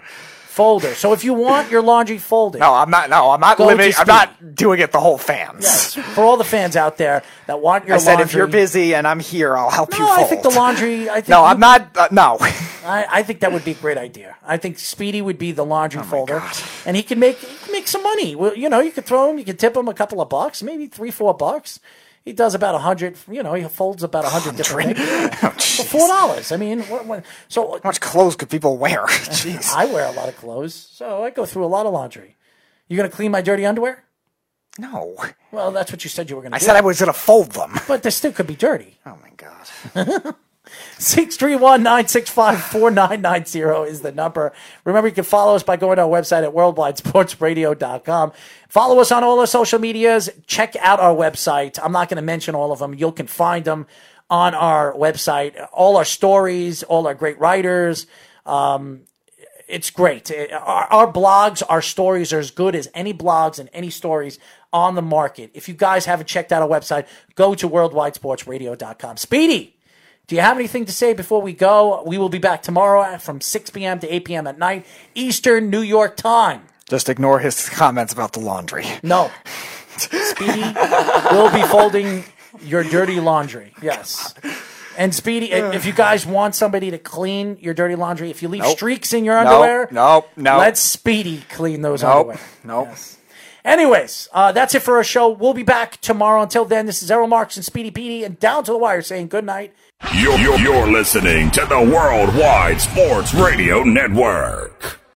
folder. So if you want your laundry folded, No, I'm not. No, I'm not Go to limiting. I'm Speedy. not doing it the whole fans. yes, for all the fans out there that want your I said laundry, if you're busy and I'm here, I'll help you no. I think the laundry. I think No, you- I'm not. Uh, no. I, I think that would be a great idea. I think Speedy would be the laundry Oh folder, God. and he can make he can make some money. Well, you know, you could throw him, you could tip him a couple of bucks, maybe three, four bucks. He does about a hundred. You know, he folds about a hundred different things. Oh, four dollars. I mean, what, what, so How much clothes could people wear? Jeez. I wear a lot of clothes, so I go through a lot of laundry. You gonna clean my dirty underwear? No. Well, that's what you said you were gonna I do. said I was going to fold them. but they still could be dirty. Oh my god. 631-965-4990 is the number. Remember, you can follow us by going to our website at worldwidesportsradio.com. Follow us on all our social medias. Check out our website. I'm not going to mention all of them. You can find them on our website. All our stories, all our great writers. Um, it's great. It- Our, our blogs, our stories are as good as any blogs and any stories on the market. If you guys haven't checked out our website, go to worldwidesportsradio.com. Speedy, do you have anything to say before we go? We will be back tomorrow from 6 p.m. to 8 p.m. at night, Eastern New York time. Just ignore his comments about the laundry. No. Speedy will be folding your dirty laundry. Yes. And Speedy, if you guys want somebody to clean your dirty laundry, if you leave Nope. streaks in your underwear, nope, nope. let Speedy clean those Nope. underwear. Nope. Anyways, uh, that's it for our show. We'll be back tomorrow. Until then, this is Errol Marks and Speedy Petey and Down to the Wire saying good night. You're, you're, you're listening to the Worldwide Sports Radio Network.